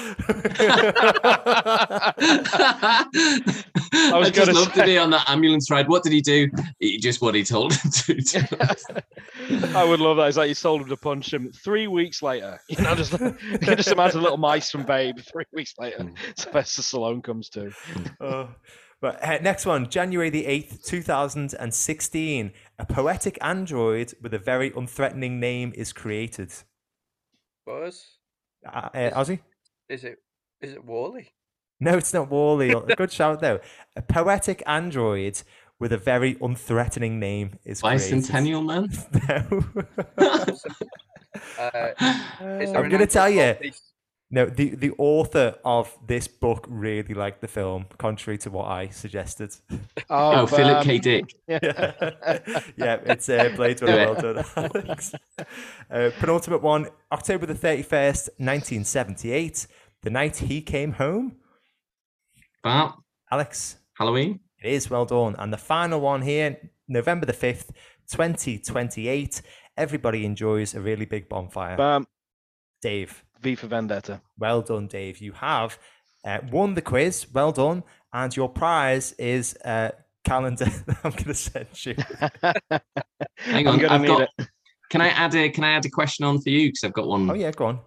I, was just gonna love to be on that ambulance ride. What did he do? He, just what he told him to. do. I would love that. It's like you told him to punch him three weeks later. You know, just you can just imagine little mice from Babe. Three weeks later, Mm. Sylvester Stallone comes to. Oh. But uh, next one, January the 8th, 2016. A poetic android with a very unthreatening name is created. Buzz? Uh, uh, Ozzy? Is it is it Wally? No, it's not Wally. Good shout, though. A poetic android with a very unthreatening name is created. Bicentennial man. Uh, I'm gonna tell you. this? No, the, the author of this book really liked the film, contrary to what I suggested. Oh, Philip um, K. Dick. yeah, it's uh, Blade Runner. Well done, Alex. Uh, penultimate one, October the 31st, 1978, the night he came home. But Alex, Halloween. it is well done. And the final one here, November the 5th, 2028. Everybody enjoys a really big bonfire. Bam. Dave, V for Vendetta. well done, Dave. You have uh, won the quiz. Well done. And your prize is a calendar that I'm going to send you. Hang I'm on, gonna I've need got. it. Can I add a Can I add a question on for you? Because I've got one. Oh, yeah, go on.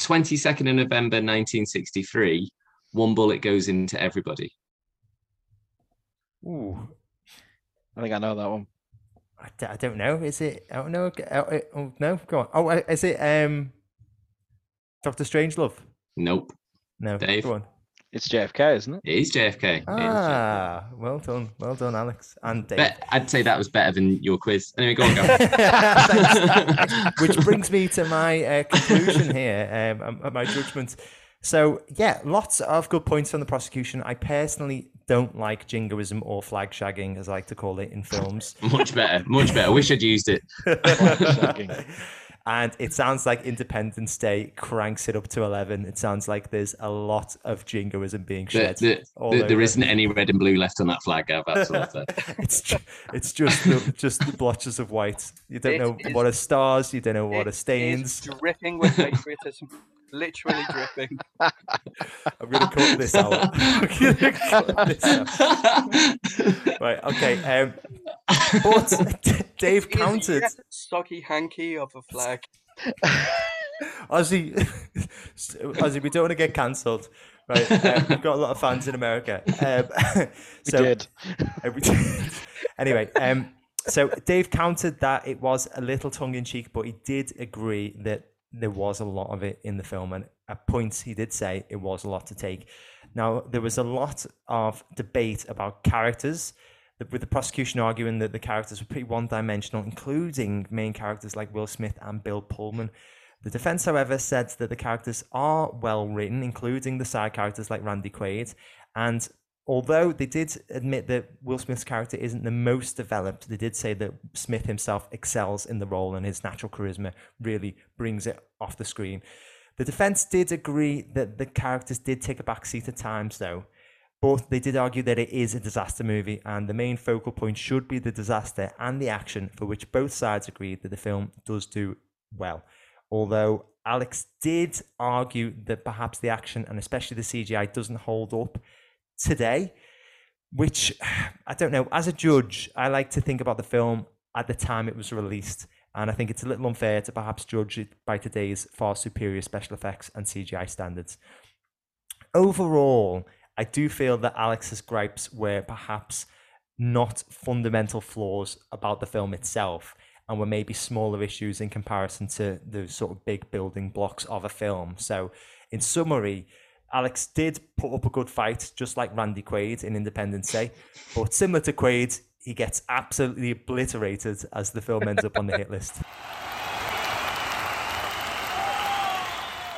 22nd of November 1963. One bullet goes into everybody. Ooh, I think I know that one. I, d- I don't know. Is it? Oh no. g- Oh, uh, oh, no. Go on. Oh, uh, is it? Um, Doctor Strangelove. Nope. No. Dave? Go on. It's JFK, isn't it? It is JFK. It is JFK. Ah, well done, well done, Alex and Dave. Bet, I'd say that was better than your quiz. Anyway, go on, go. Thanks. Which brings me to my uh, conclusion here, um, um, my judgment. So, yeah, lots of good points from the prosecution. I personally don't like jingoism or flag shagging, as I like to call it in films. much better, much better. I wish I'd used it. shagging. and it sounds like Independence Day cranks it up to 11. It sounds like there's a lot of jingoism being shed. there- all there- there over. isn't any red and blue left on that flag, Gav. That's all I've said. it's ju- it's just the, just the blotches of white. You don't It know is- what are stars. You don't know what are stains. dripping with patriotism. Literally dripping. I'm gonna cut this out. Cut this out. Right. Okay. Um, but Dave It is counted. yet Soggy hanky of a flag. Ozzy, Ozzy, we don't want to get cancelled. Right. Um, we've got a lot of fans in America. Um, We so did. Uh, we did. anyway, um, so Dave counted that it was a little tongue in cheek, but he did agree that there was a lot of it in the film, and at points he did say it was a lot to take. Now there was a lot of debate about characters, with the prosecution arguing that the characters were pretty one-dimensional, including main characters like Will Smith and Bill Pullman. The defense, however, said that the characters are well written, including the side characters like Randy Quaid, and although they did admit that Will Smith's character isn't the most developed, they did say that Smith himself excels in the role and his natural charisma really brings it off the screen. The defense did agree that the characters did take a backseat at times, though. But they did argue that it is a disaster movie, and the main focal point should be the disaster and the action, for which both sides agreed that the film does do well. Although Alex did argue that perhaps the action and especially the CGI doesn't hold up today, which I don't know. As a judge, I like to think about the film at the time it was released. And I think it's a little unfair to perhaps judge it by today's far superior special effects and CGI standards. Overall, I do feel that Alex's gripes were perhaps not fundamental flaws about the film itself and were maybe smaller issues in comparison to the sort of big building blocks of a film. So, in summary, Alex did put up a good fight, just like Randy Quaid in Independence Day. But similar to Quaid, he gets absolutely obliterated as the film ends up on the hit list.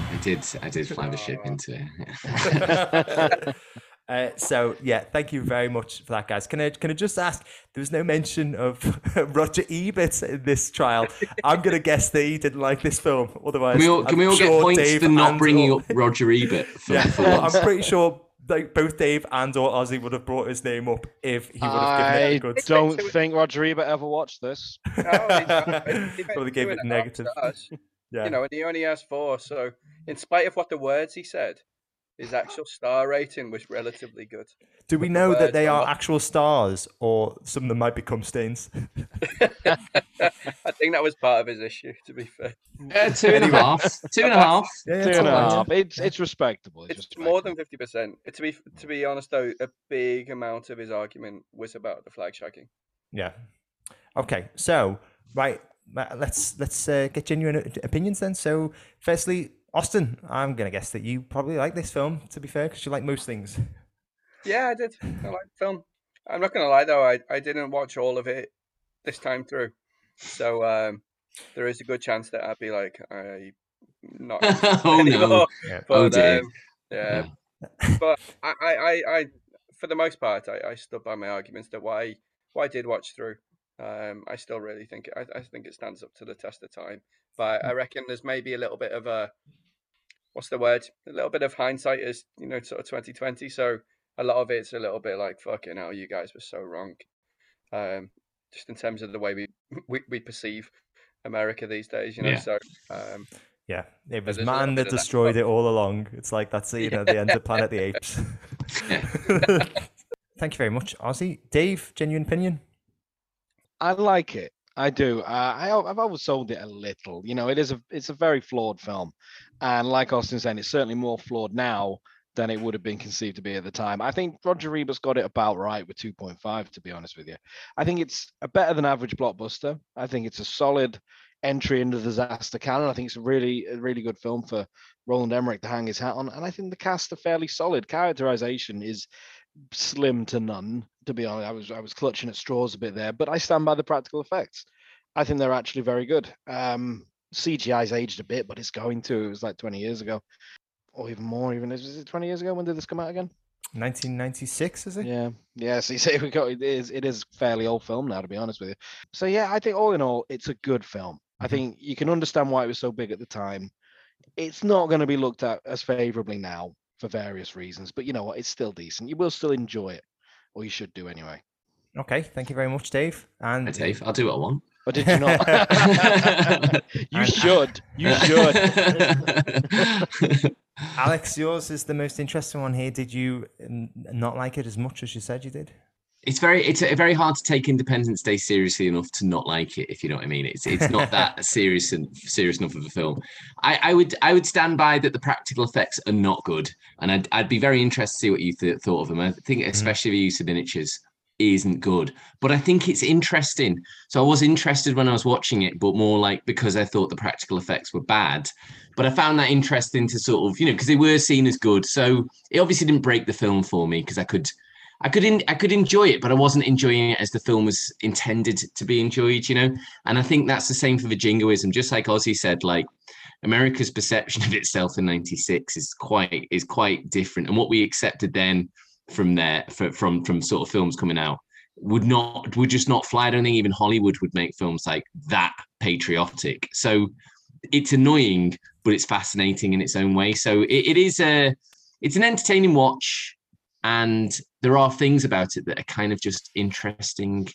I did. I did fly the ship into it. Uh, so yeah, thank you very much for that, guys. Can I can I just ask? There was no mention of Roger Ebert in this trial. I'm gonna guess that he didn't like this film. Otherwise, Can we all, can we all get points Dave for not bringing or- up Roger Ebert? For, Yeah, for well. I'm pretty sure like both Dave and or Ozzy would have brought his name up if he would have given it a good. don't think Roger Ebert ever watched this. No, he's- he- he Probably gave it and a half negative. stars, Yeah. You know, and he only has four. So, in spite of what the words he said, his actual star rating was relatively good. Do we the know that they are what- actual stars, or some of them might become stains? I think that was part of his issue. To be fair, Uh, two and, anyway. Yeah, Two it's and a all right. half. It's it's respectable. It's, it's more than fifty percent. To be to be honest, though, a big amount of his argument was about the flag shagging. Yeah. Okay. So, right, let's let's uh, get genuine opinions then. So, firstly, Austin, I'm gonna guess that you probably like this film. To be fair, because you like most things. Yeah, I did. I like the film. I'm not gonna lie though, I, I didn't watch all of it this time through, so um, there is a good chance that I'd be like, I not. interested Oh, no. anymore. Yeah. But, Oh, dear. um, yeah, but I, I, I, I, for the most part, I, I stood by my arguments that why, why I did watch through. Um, I still really think I, I think it stands up to the test of time. But I reckon there's maybe a little bit of a, what's the word? A little bit of hindsight is you know sort of 2020. So a lot of it's a little bit like fucking hell, you guys were so wrong. Um, just in terms of the way we we, we perceive America these days, you know. Yeah. So um, Yeah, it was there's a little man that of that. destroyed it all along. It's like that's you know the end of Planet of the Apes. Thank you very much, Ozzy. Dave, genuine opinion. I like it. I do. Uh, I, I've always sold it a little. You know, it is a it's a very flawed film, and like Austin said, it's certainly more flawed now than it would have been conceived to be at the time. I think Roger Ebert's got it about right with 2.5. To be honest with you, I think it's a better than average blockbuster. I think it's a solid entry into the disaster canon. I think it's a really a really good film for Roland Emmerich to hang his hat on, and I think the cast are fairly solid. Characterization is slim to none. To be honest, I was I was clutching at straws a bit there, but I stand by the practical effects. I think they're actually very good. Um, CGI's aged a bit, but it's going to. It was like 20 years ago, or even more. Even is it 20 years ago? When did this come out again? 1996, is it? Yeah, yeah. So you say we got it is it is fairly old film now, to be honest with you. So yeah, I think all in all, it's a good film. I Mhm. think you can understand why it was so big at the time. It's not going to be looked at as favorably now for various reasons, but you know what? It's still decent. You will still enjoy it, or you should do anyway. Okay, thank you very much, Dave. And Hi, Dave. I'll do what I want. Or did you not? you And- should. You should. Alex, yours is the most interesting one here. Did you not like it as much as you said you did? It's very it's very hard to take Independence Day seriously enough to not like it, if you know what I mean. It's it's not that serious and serious enough of a film. I, I would I would stand by that the practical effects are not good, and I'd I'd be very interested to see what you th- thought of them. I think mm-hmm. especially the use of miniatures isn't good, but I think it's interesting. So I was interested when I was watching it, but more like because I thought the practical effects were bad. But I found that interesting to sort of you know because they were seen as good. So it obviously didn't break the film for me because I could I could in, I could enjoy it, but I wasn't enjoying it as the film was intended to be enjoyed, you know. And I think that's the same for the jingoism. Just like Ozzy said, like America's perception of itself in '96 is quite is quite different, and what we accepted then from there for, from from sort of films coming out would not would just not fly. I don't think even Hollywood would make films like that patriotic. So it's annoying, but it's fascinating in its own way. So it, it is a it's an entertaining watch and there are things about it that are kind of just interesting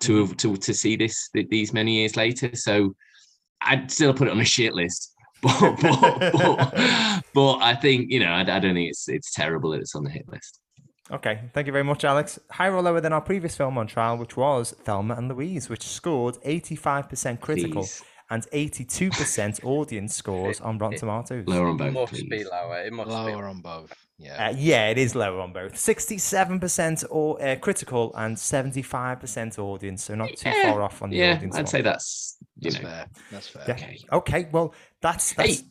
to mm-hmm. to to see this these many years later. So I'd still put it on a shit list, but but, but, but I think you know I, I don't think it's it's terrible that it's on the hit list. Okay, thank you very much, Alex. Higher or lower than our previous film on trial, which was Thelma and Louise, which scored 85% critical Please. And 82% audience scores on Rotten Tomatoes. Lower on both. It both. must please. be lower. It must be. Lower on both. Yeah. Uh, yeah, it is lower on both. 67% or, uh, critical and 75% audience, so not too Yeah, far off on the Yeah, audience. I'd one. say that's you That's know. fair. That's fair. Yeah. Okay. Okay, well, that's. that's Hey,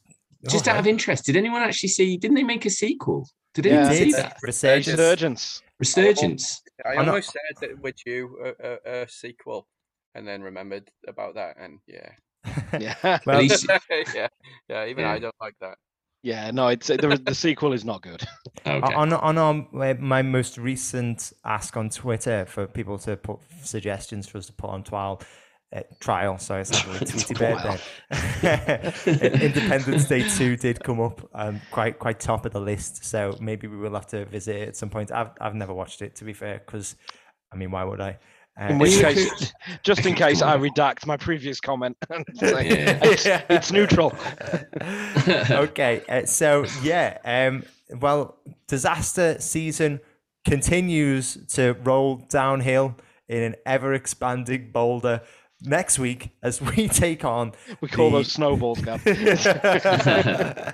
Just out of interest, did anyone actually see? Didn't they make a sequel? Did Yeah. anyone see that? Resurgence. Resurgence. Resurgence. I I'm almost said that with you a, a, a sequel, and then remembered about that, and yeah, Yeah. Well, least yeah, yeah. Even Yeah. I don't like that. Yeah, no, it's the, the sequel is not good. Okay. On on our, my most recent ask on Twitter for people to put suggestions for us to put on trial. Uh, trial, sorry, it's like a Tweety Bird there. Independence Day 2 did come up um, quite quite top of the list, so maybe we will have to visit it at some point. I've, I've never watched it, to be fair, because, I mean, why would I? Uh, In which case, just in case, I redact my previous comment. and Yeah. it's, it's neutral. okay, uh, so yeah, um, well, disaster season continues to roll downhill in an ever expanding boulder. Next week, as we take on, We call the- those snowballs, Gav. uh,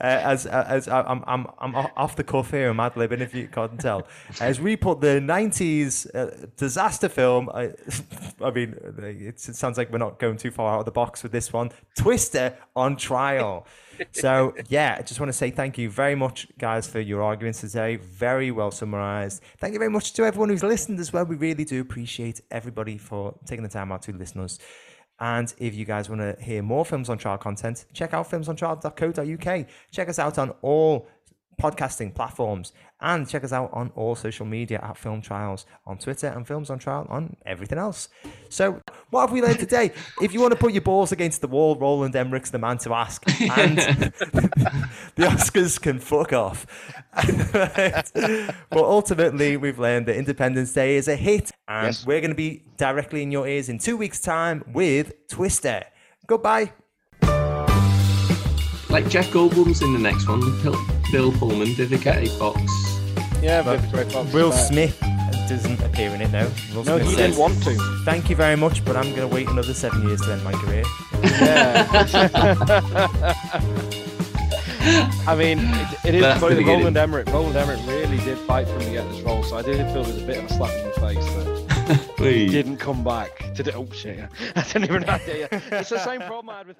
as as I- I'm I'm I'm off the cuff here, I'm ad libbing if you can't tell. As we put the '90s uh, disaster film, I, I mean, it sounds like we're not going too far out of the box with this one. Twister on trial. So yeah, I just want to say thank you very much, guys, for your arguments today. Very well summarized. Thank you very much to everyone who's listened as well. We really do appreciate everybody for taking the time out to listen to us. And if you guys want to hear more Films on Trial content, check out filmsontrial.co.uk. Check us out on all podcasting platforms and check us out on all social media at Film Trials on Twitter and Films on Trial on everything else. So, what have we learned today? if you want to put your balls against the wall, Roland Emmerich's the man to ask. And the Oscars can fuck off. but ultimately, we've learned that Independence Day is a hit, and Yes. we're going to be directly in your ears in two weeks' time with Twister. Goodbye. like Jeff Goldblum's in the next one. Bill, Bill Pullman, did Vivica A. Fox. Yeah, Vivica A. Fox Will back. Smith doesn't appear in it now. Will No, Smith he says, didn't want to. Thank you very much, but I'm going to wait another seven years to end my career. Yeah. I mean, it, it is That's funny the that beginning. Roland Emmerich. Roland Emmerich really did fight for him to get this role, so I did feel it was a bit of a slap in the face that he didn't come back to do. Oh shit! I didn't even know. It's the same problem I had with.